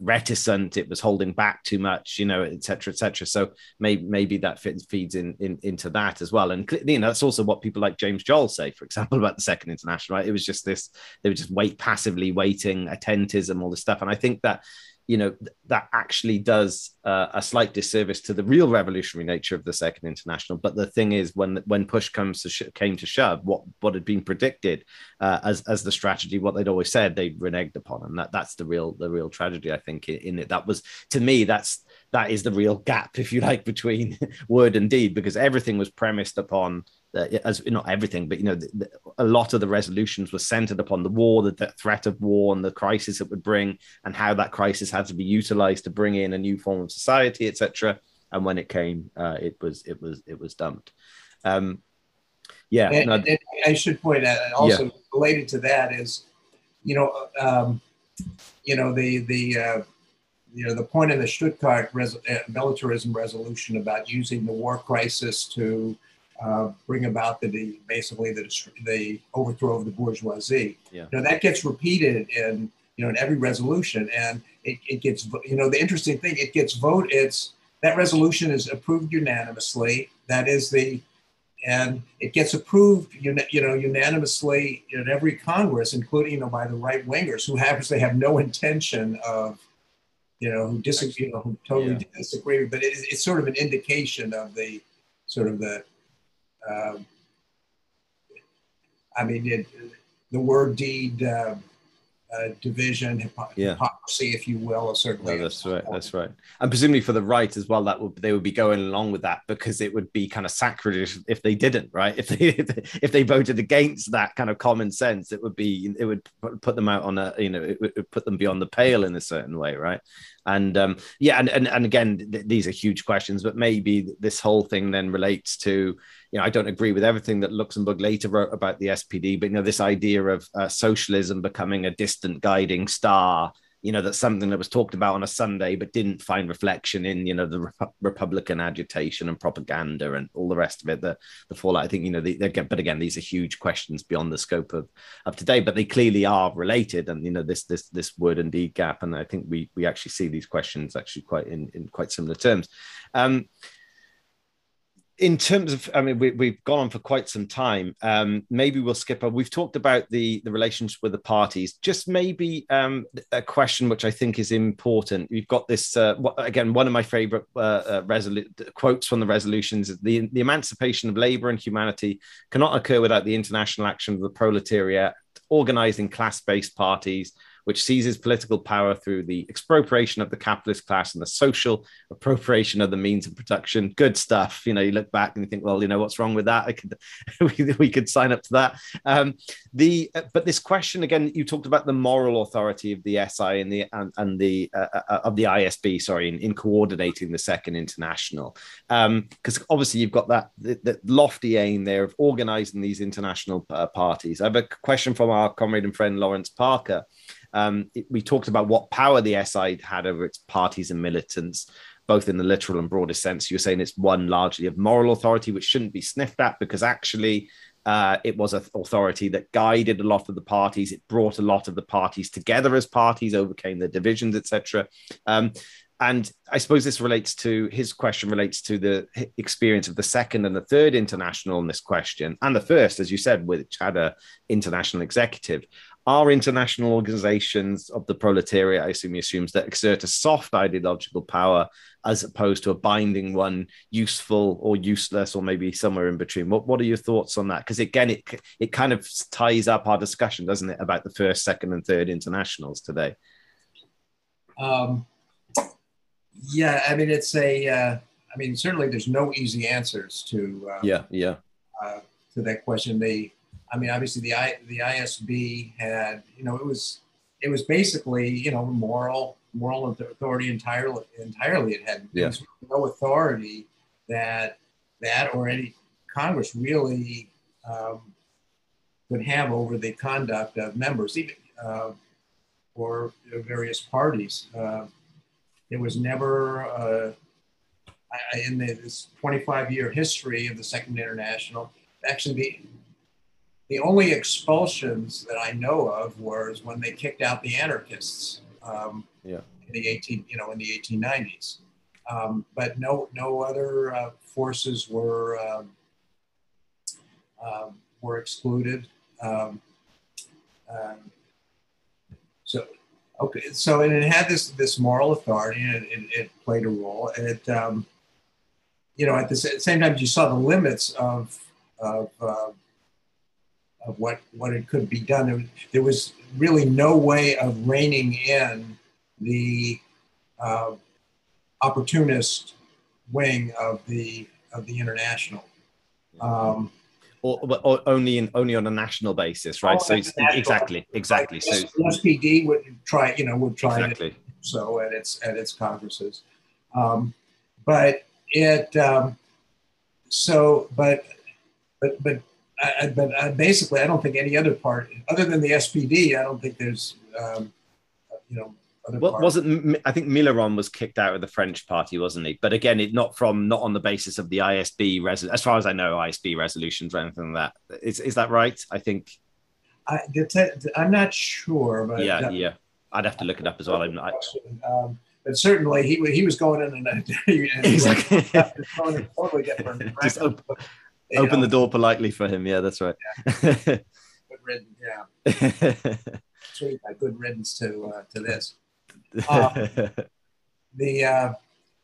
reticent it was holding back too much you know etc etc so maybe maybe that fits, feeds in, in into that as well. And you know that's also what people like James Joll say for example about the second international right? It was just this they were just wait passively waiting attentism all this stuff. And i think that you know that actually does uh, a slight disservice to the real revolutionary nature of the second international. But the thing is when when push comes to sh- came to shove what what had been predicted uh, as as the strategy what they'd always said they reneged upon. And that that's the real the real tragedy i think in, in it. That was to me that's that is the real gap if you like between word and deed because everything was premised upon as not everything, but you know, the, the, a lot of the resolutions were centered upon the war, the, the, threat of war, and the crisis it would bring, and how that crisis had to be utilized to bring in a new form of society, etc. And when it came, uh, it was it was it was dumped. Um, yeah, and, no, and I should point out also yeah. related to that is, you know, um, you know the the uh, you know the point in the Stuttgart res- uh, militarism resolution about using the war crisis to uh, bring about the, the basically the, the overthrow of the bourgeoisie. Yeah. You know, that gets repeated in you know in every resolution, and it, it gets you know the interesting thing it gets vote. It's that resolution is approved unanimously. That is the and it gets approved you know, you know unanimously in every Congress, including you know by the right wingers who obviously have no intention of you know who disagree, you know, who totally yeah. disagree. But it, it's sort of an indication of the sort of the um, I mean, it, the word deed uh, uh, division, yeah. hypocrisy, if you will, a certain no, That's right. That's right. And presumably for the right as well, that would they would be going along with that because it would be kind of sacrilege if they didn't, right? If they if they voted against that kind of common sense, it would be it would put them out on a you know it would put them beyond the pale in a certain way, right? And um, yeah, and, and and again, th- these are huge questions, but maybe this whole thing then relates to you know, I don't agree with everything that Luxemburg later wrote about the SPD, but you know, this idea of uh, socialism becoming a distant guiding star, you know, that's something that was talked about on a Sunday, but didn't find reflection in, you know, the Rep- Republican agitation and propaganda and all the rest of it. The the fallout. I think, you know, they, they get, but again, these are huge questions beyond the scope of of today, but they clearly are related. And you know, this this this word and deed gap, and I think we we actually see these questions actually quite in in quite similar terms. Um, in terms of, I mean, we, have gone on for quite some time. Um, maybe we'll skip over. We've talked about the the relationship with the parties. Just maybe um, a question which I think is important. We've got this uh, again. One of my favorite uh, uh, resolu- quotes from the resolutions the the emancipation of labor and humanity cannot occur without the international action of the proletariat, organizing class based parties which seizes political power through the expropriation of the capitalist class and the social appropriation of the means of production. Good stuff. You know, you look back and you think, well, you know, what's wrong with that? I could, we, we could sign up to that. Um, the but this question again, you talked about the moral authority of the SI and the and, and the uh, uh, of the ISB, sorry, in, in coordinating the Second International, because um, obviously you've got that the, the lofty aim there of organising these international uh, parties. I have a question from our comrade and friend Lawrence Parker. Um, it, we talked about what power the SI had over its parties and militants, both in the literal and broader sense. You're saying it's one largely of moral authority, which shouldn't be sniffed at because actually uh, it was an authority that guided a lot of the parties. It brought a lot of the parties together as parties, overcame the divisions, etc. Um, and I suppose this relates to his question relates to the experience of the second and the third international in this question, and the first, as you said, which had a international executive. Are international organizations of the proletariat, I assume he assumes, that exert a soft ideological power as opposed to a binding one, useful or useless, or maybe somewhere in between? What What are your thoughts on that? Because again, it it kind of ties up our discussion, doesn't it, about the first, second, and third internationals today? Um yeah, I mean, it's a. Uh, I mean, certainly there's no easy answers to. Uh, yeah, yeah. Uh, to that question, they. I mean, obviously the I the ISB had, you know, it was it was basically, you know, moral moral authority entirely. Entirely, it had yeah. no authority that that or any Congress really um, could have over the conduct of members, even uh, or various parties. Uh, there was never, uh, in the, this 25 year history of the Second International, actually the, the only expulsions that I know of was when they kicked out the anarchists um, yeah. in the 18, you know, in the 1890s. Um, but no, no other uh, forces were um, um were excluded. Um, um, so Okay, so and it had this this moral authority, and it, it, it played a role. And it, um, you know, at the same time, you saw the limits of of uh, of what what it could be done. There, there, was really no way of reining in the uh, opportunist wing of the of the international. Um, or, or, only in only on a national basis, right? So it's, exactly, exactly. So SPD would try, you know, would try exactly. It, so at its at its congresses, um, but it um, so but but but I, but I, basically, I don't think any other part other than the SPD. I don't think there's um, you know well, wasn't I think Millerand was kicked out of the French party, wasn't he? But again, it not from not on the basis of the ISB res- as far as I know, ISB resolutions or anything like that. Is is that right? I think. I, I'm not sure, but yeah, yeah, I'd have to look it up as well. I'm not. Um, but certainly, he he was going in and exactly totally different. Just open, the door politely for him. Yeah, that's right. Yeah. good riddance. Yeah. Sweet. Good riddance to uh, to this. Um, the uh,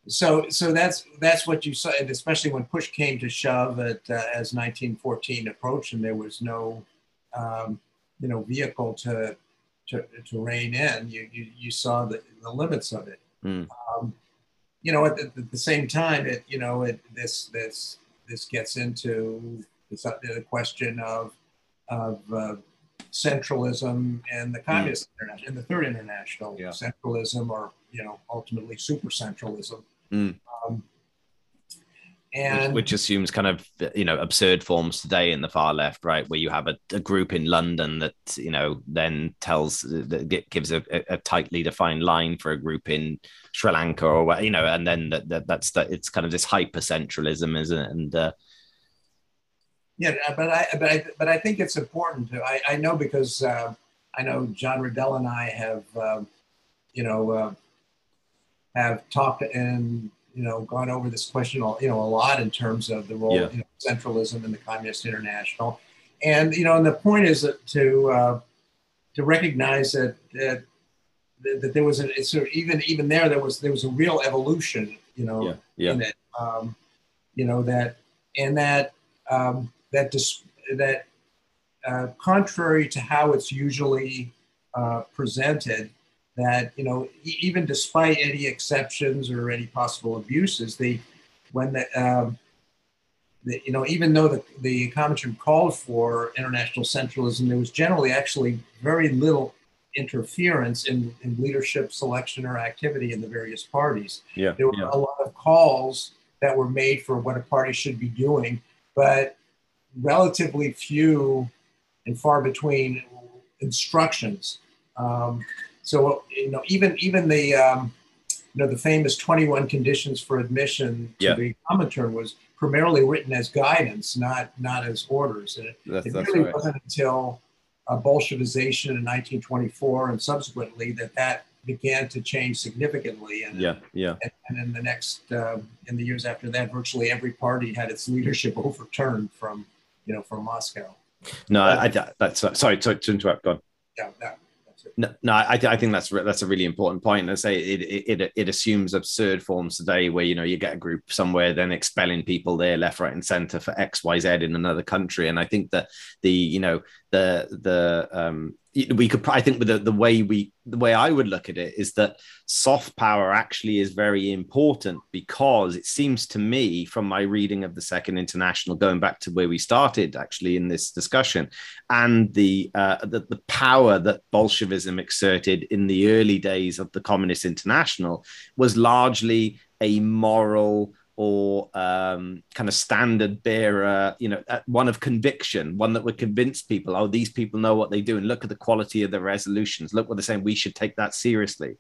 so so that's that's what you saw, and especially when push came to shove at uh, as 1914 approached, and there was no um, you know vehicle to to, to rein in. You, you you saw the, the limits of it. Mm. Um, you know, at the, at the, same time, it you know it this this this gets into the, question of of uh, centralism and the communist mm. international and the third international yeah. centralism or you know ultimately super centralism mm. And which, which, assumes kind of you know absurd forms today in the far left right where you have a, a group in london that you know then tells that gives a, a, tightly defined line for a group in sri lanka or you know and then that, that that's that it's kind of this hyper centralism isn't it and uh, yeah, but I but I but I think it's important to. I, I know because uh, I know John Riddell and I have uh, you know uh, have talked and you know gone over this question you know a lot in terms of the role yeah. of you know, centralism in the Communist International, and you know and the point is that to uh, to recognize that that that there was a sort of even even there there was there was a real evolution you know yeah. Yeah. in it um, you know that and that um, that dis- that uh, contrary to how it's usually uh, presented that you know even despite any exceptions or any possible abuses, the when the, um, the you know even though the the Comintern called for international centralism, there was generally actually very little interference in, in leadership selection or activity in the various parties. Yeah, there were yeah. a lot of calls that were made for what a party should be doing, but relatively few and far between instructions. Um, so you know, even even the um, you know the famous 21 conditions for admission to yeah. the Comintern was primarily written as guidance, not not as orders. And it, That's, it that's really right. wasn't until uh, Bolshevization in 1924 and subsequently that that began to change significantly. And Yeah, yeah. and, and in the next um, in the years after that, virtually every party had its leadership overturned from you know from Moscow. No, I, I that's sorry, sorry to interrupt. Go on. Yeah, that, that's it. No, no, I, I think that's that's a really important point. I say it, it it it assumes absurd forms today, where you know you get a group somewhere, then expelling people there, left, right, and centre for X, Y, Z in another country. And I think that the you know the the um we could I think with the, the way we the way I would look at it is that soft power actually is very important because it seems to me from my reading of the Second International, going back to where we started actually in this discussion, and the uh, the, the power that Bolshevism exerted in the early days of the Communist International was largely a moral or um, kind of standard bearer, you know, uh, one of conviction, one that would convince people, oh, these people know what they do, and look at the quality of the resolutions. Look what they're saying. We should take that seriously.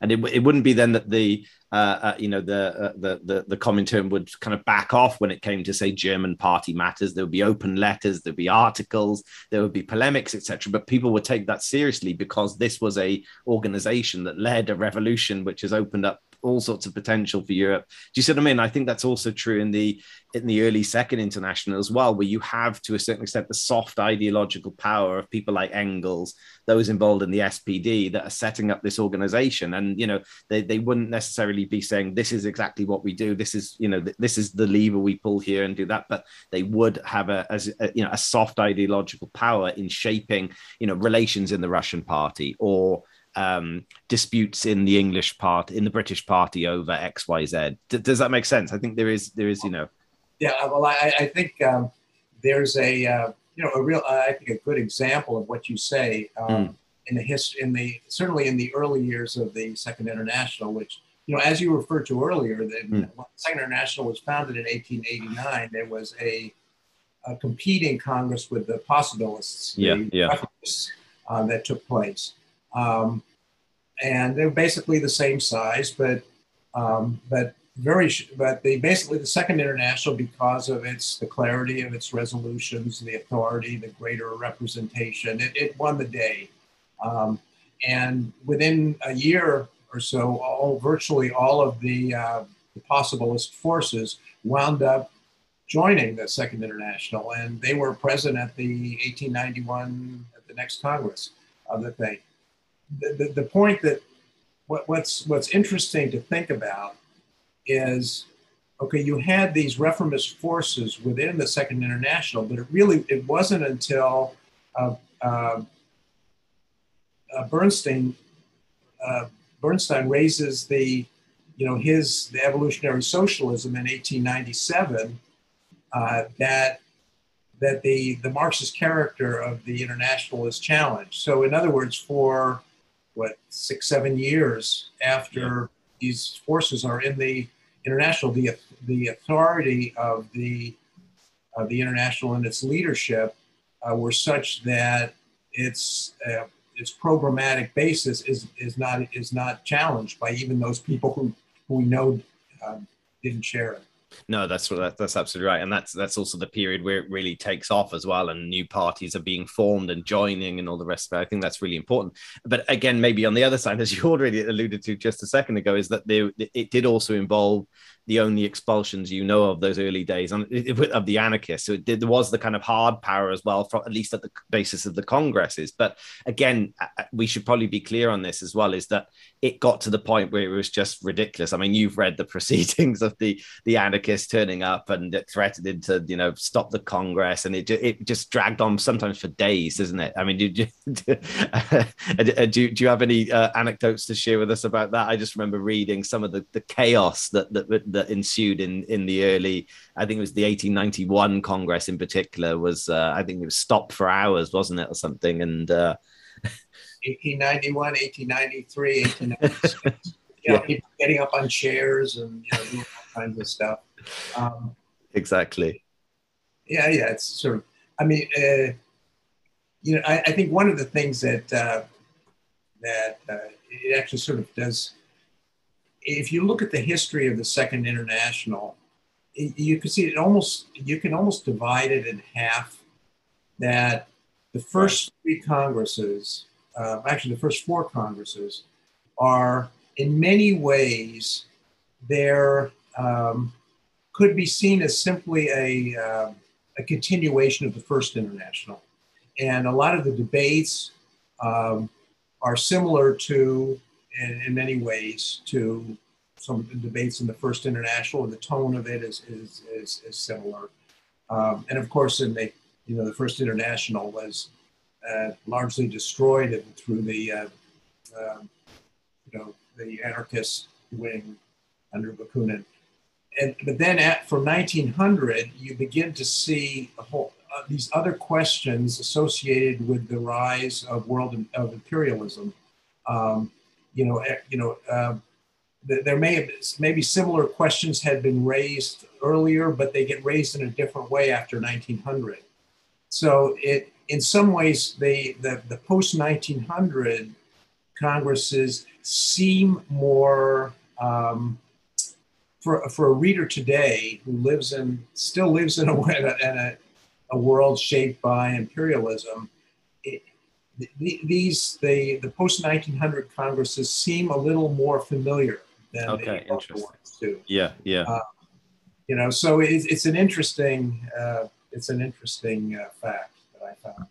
And it, it wouldn't be then that the uh, uh, you know the, uh, the the the Comintern would kind of back off when it came to say German party matters. There would be open letters, there'd be articles, there would be polemics, etc. But people would take that seriously because this was a organization that led a revolution which has opened up all sorts of potential for Europe. Do you see what I mean? I think that's also true in the in the early Second International as well, where you have to a certain extent the soft ideological power of people like Engels, those involved in the SPD that are setting up this organization, and you know they, they wouldn't necessarily be saying this is exactly what we do, this is you know th- this is the lever we pull here and do that, but they would have a as a, you know a soft ideological power in shaping you know relations in the Russian party or um, disputes in the English part, in the British party over X, Y, Z. D- does that make sense? I think there is, there is, you know. Yeah, well, I, I think um, there's a uh, you know a real I think a good example of what you say um, Mm. in the history in the certainly in the early years of the Second International, which you know as you referred to earlier, the Mm. Second International was founded in 1889. There was a, a competing Congress with the Possibilists, Yeah, the yeah. Uh, that took place, um, and they're basically the same size, but um, but very but they basically the second international because of its the clarity of its resolutions the authority the greater representation it, it won the day. Um, and within a year or so all virtually all of the, uh, the possibilist forces wound up joining the second international and they were present at the 1891 at the next congress of the thing the, the, point that what, what's what's interesting to think about is okay you had these reformist forces within the second international but it really it wasn't until uh, uh, uh, bernstein uh, bernstein raises the you know his the evolutionary socialism in 1897 uh, that that the the marxist character of the international is challenged so in other words for what six seven years after these forces are in the international the the authority of the of the international and its leadership uh, were such that its uh, its programmatic basis is is not is not challenged by even those people who who we know um, didn't share it. No, that's that, that's absolutely right, and that's that's also the period where it really takes off as well, and new parties are being formed and joining and all the rest of it. I think that's really important. But again, maybe on the other side, as you already alluded to just a second ago, is that there it did also involve the only expulsions you know of those early days of the anarchists. So did, there was the kind of hard power as well, for, at least at the basis of the congresses. But again, we should probably be clear on this as well: is that it got to the point where it was just ridiculous. I mean, you've read the proceedings of the the anarchists turning up and threatening to you know stop the Congress, and it it just dragged on sometimes for days, isn't it? I mean, do, do, do, do you have any uh, anecdotes to share with us about that? I just remember reading some of the, the chaos that, that that ensued in in the early, I think it was the 1891 Congress in particular was uh, I think it was stopped for hours, wasn't it, or something? And uh, 1891, 1893, 1896. you know, people getting up on chairs and you know, doing all kinds of stuff. Um, exactly. Yeah, yeah. It's sort of. I mean, uh, you know, I, I, think one of the things that uh, that uh, it actually sort of does if you look at the history of the Second International, you can see it almost you can almost divide it in half. That the first three congresses, uh, actually the first four congresses, are in many ways there um, could be seen as simply a, uh, a continuation of the first international, and a lot of the debates um, are similar to in, in many ways to some of the debates in the first international, and the tone of it is is is, is similar. Um, and of course, in the you know the first international was uh, largely destroyed through the uh, uh, you know the anarchist wing under Bakunin. And but then at, from 1900, you begin to see whole, uh, these other questions associated with the rise of world of imperialism. Um, you know, eh, you know, uh, there may have maybe similar questions had been raised earlier, but they get raised in a different way after 1900. So it, in some ways, they the, the post 1900 congresses seem more um, for for a reader today who lives in still lives in a in a, a world shaped by imperialism the, these the the post 1900 congresses seem a little more familiar than okay, the interesting. ones too. Yeah, yeah. Uh, you know, so it's, it's an interesting uh, it's an interesting uh, fact that I found.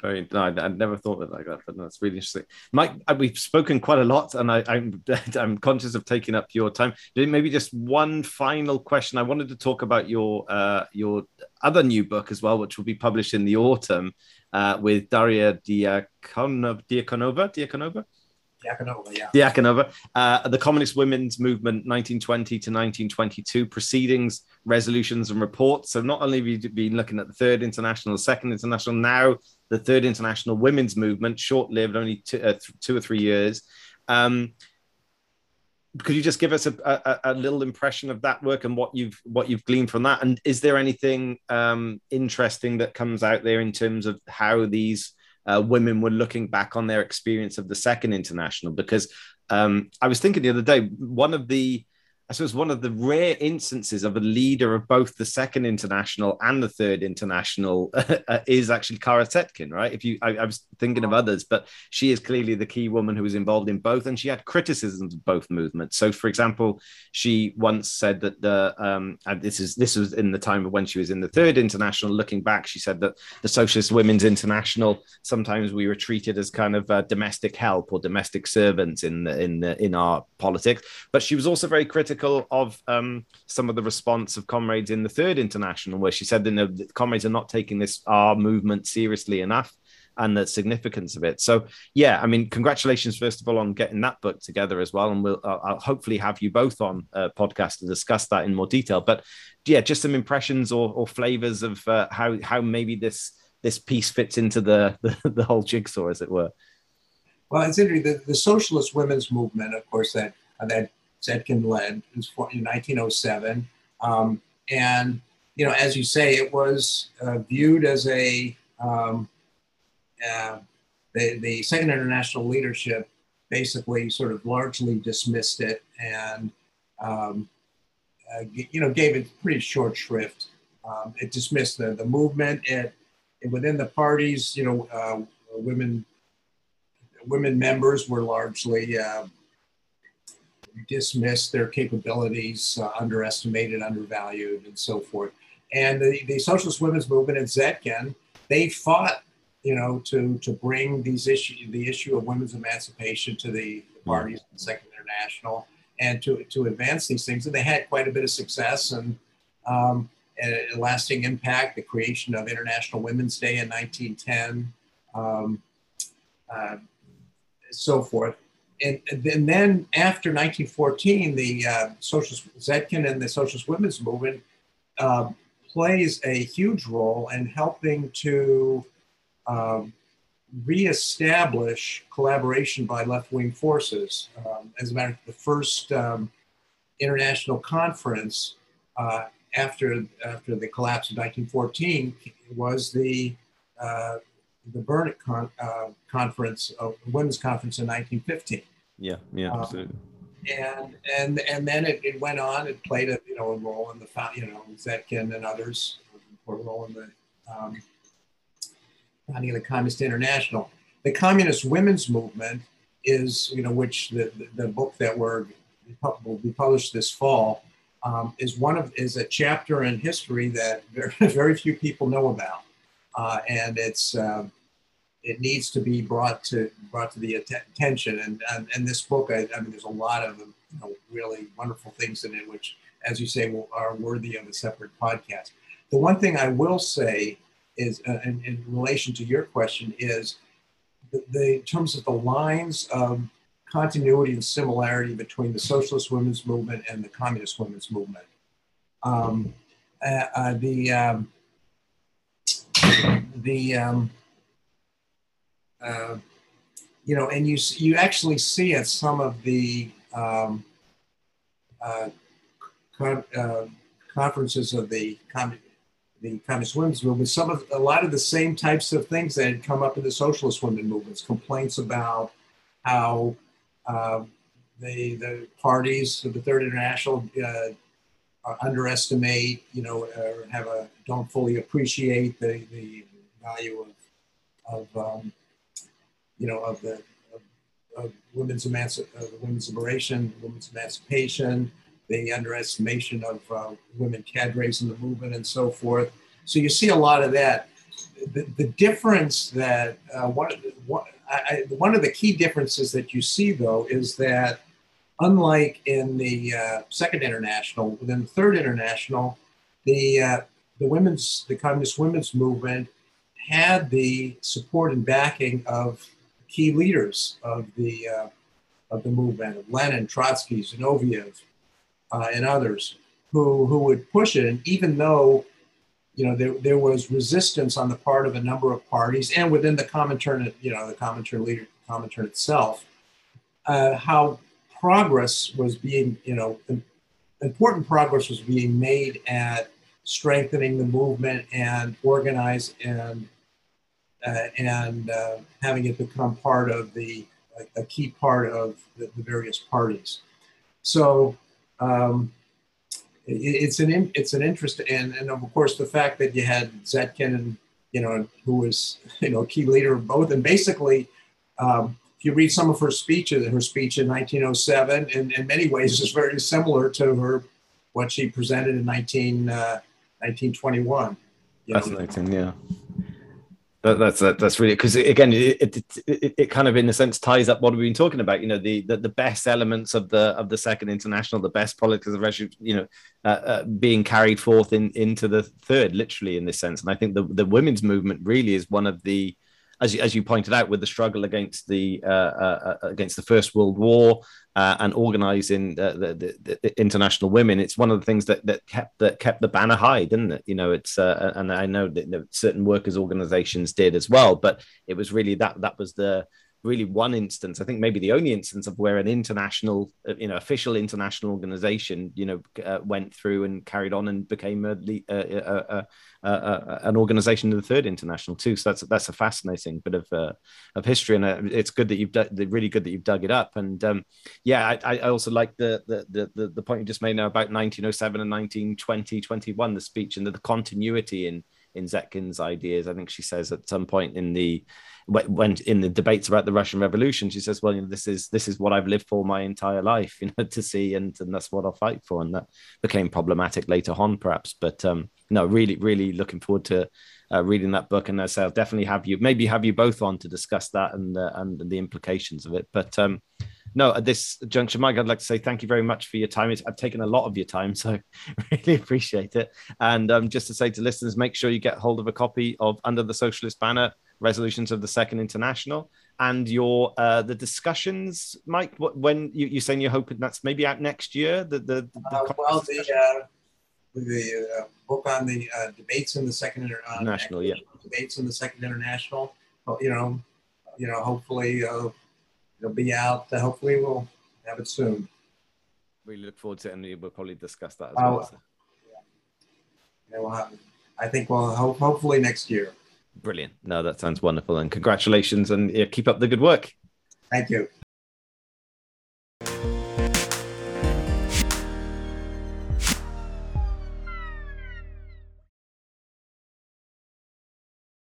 Very, no, I, never thought of it like that, but that's really interesting. Mike, uh, we've spoken quite a lot, and I, I'm I'm conscious of taking up your time. Maybe just one final question. I wanted to talk about your uh, your other new book as well, which will be published in the autumn uh, with Daria Diakonova. Diakonova. Diakonova. Diakonova, yeah. Diakonova. Uh, the Communist Women's Movement, 1920 to 1922, proceedings, resolutions, and reports. So not only have you been looking at the Third International, the Second International, now the Third International Women's Movement, short-lived, only two, uh, th- two or three years. Um, could you just give us a, a, a, little impression of that work and what you've what you've gleaned from that? And is there anything um, interesting that comes out there in terms of how these uh, women were looking back on their experience of the second international? Because um, I was thinking the other day, one of the I suppose one of the rare instances of a leader of both the second international and the third international uh, is actually Clara Zetkin, right? If you, I, I, was thinking of others, but she is clearly the key woman who was involved in both, and she had criticisms of both movements. So, for example, she once said that the, um, and this is this was in the time when she was in the third international. Looking back, she said that the Socialist Women's International sometimes we were treated as kind of uh, domestic help or domestic servants in the, in the, in our politics, but she was also very critical critical of um, some of the response of comrades in the third international, where she said that the comrades are not taking this our movement seriously enough and the significance of it. So, yeah, I mean, congratulations first of all on getting that book together as well, and we'll uh, I'll hopefully have you both on a podcast to discuss that in more detail. But yeah, just some impressions or, or flavors of uh, how how maybe this this piece fits into the, the, the whole jigsaw, as it were. Well, it's interesting. The, the socialist women's movement, of course, that that Zetkin led. In 1907. Um, and, you know, as you say, it was uh, viewed as a, um, uh, the, the Second International leadership basically sort of largely dismissed it and, um, uh, you know, gave it pretty short shrift. Um, it dismissed the, the movement. It, it, within the parties, you know, uh, women women members were largely uh, dismissed their capabilities, uh, underestimated, undervalued, and so forth. And the, the socialist women's movement in Zetkin, they fought, you know, to to bring these issue the issue of women's emancipation to the parties, the Second International, and to to advance these things. And they had quite a bit of success and. Um, a lasting impact, the creation of International Women's Day in 1910, um, uh, so forth. And, and, then after 1914, the uh, Socialist Zetkin and the Socialist Women's Movement uh, plays a huge role in helping to um, reestablish collaboration by left-wing forces. Um, as a matter of fact, the first um, international conference uh, after after the collapse of 1914 was the uh, the Bern con, uh, conference, uh, women's conference in 1915. Yeah, yeah, um, absolutely. And and and then it, it went on. It played a you know a role in the you know Zetkin and others a role in the um, founding of the Communist International. The Communist Women's Movement is you know which the the, the book that we're will be published this fall um, is one of is a chapter in history that very, very few people know about, uh, and it's um, it needs to be brought to brought to the attention. And and, and this book, I, I, mean, there's a lot of you know, really wonderful things in it, which, as you say, will, are worthy of a separate podcast. The one thing I will say is, uh, in, in, relation to your question, is the, the in terms of the lines of continuity and similarity between the socialist women's movement and the communist women's movement. Um, uh, uh, the um, the um, uh, you know, and you you actually see at some of the um, uh, con- uh, conferences of the com- the communist women's movement, some of a lot of the same types of things that had come up in the socialist women movements, complaints about how uh, the the parties of the Third International uh, underestimate, you know, or have a don't fully appreciate the, the value of of um, you know of the of, of women's emanci- of women's liberation, women's emancipation, the underestimation of uh, women cadres in the movement, and so forth. So you see a lot of that. The, the difference that uh, one, one I, one of the key differences that you see, though, is that unlike in the uh, Second International, within the Third International, the uh, the women's the communist women's movement had the support and backing of key leaders of the uh, of the movement, of Lenin, Trotsky, Zinoviev, uh, and others, who who would push it. And even though you know, there, there was resistance on the part of a number of parties and within the Comintern, you know, the Comintern leader, Comintern itself, uh, how progress was being, you know, important progress was being made at strengthening the movement and organize and and uh, having it become part of the a, key part of the, the various parties. So um, it's an it's an interest and and of course the fact that you had Zetkin and you know who was you know a key leader of both and basically um, if you read some of her speeches her speech in 1907 in, in many ways is very similar to her what she presented in 19 uh, 1921 fascinating know. yeah that, that's that, that's really because again it, it, it, it, kind of in a sense ties up what we've been talking about you know the, the, the best elements of the of the second international the best politics of actually you know uh, uh, being carried forth in into the third literally in this sense. And i think the the women's movement really is one of the as you, as you pointed out, with the struggle against the uh, uh, uh against the First World War uh, and organising the, the, the, international women, it's one of the things that, that kept that kept the banner high, didn't it? You know, it's uh, and I know that certain workers' organisations did as well, but it was really that that was the really one instance, I think maybe the only instance of where an international, uh, you know, official international organization, you know, uh, went through and carried on and became a, a, a, an organization of the third international too. So that's that's a fascinating bit of uh, of history, and uh, it's good that you've done, really good that you've dug it up. And um, yeah, I, I also like the, the the the point you just made now about 1907 and 1920, 21, the speech and the, the continuity in in Zetkin's ideas. I think she says at some point in the when in the debates about the Russian Revolution, she says, "Well, you know, this is this is what I've lived for my entire life, you know, to see, and and that's what I'll fight for." And that became problematic later on, perhaps. But um, no, really, really looking forward to uh, reading that book, and I will definitely have you, maybe have you both on to discuss that and uh, and the implications of it. But um, no, at this juncture, Mike, I'd like to say thank you very much for your time. It's, I've taken a lot of your time, so really appreciate it. And um, just to say to listeners, make sure you get hold of a copy of Under the Socialist Banner resolutions of the Second International, and your uh, the discussions, Mike. What, when you, you're saying you're hoping that's maybe out next year? The the, the uh, well the uh, the uh, book on the uh, debates in the Second International, yeah, debates in the Second International. You know, you know, hopefully it'll be out. Uh, hopefully we'll have it soon. We look forward to it, and we'll probably discuss that as oh, well. So. Yeah, yeah we'll have, I think we'll hope, hopefully next year. Brilliant. No, that sounds wonderful. And congratulations and yeah, keep up the good work. Thank you.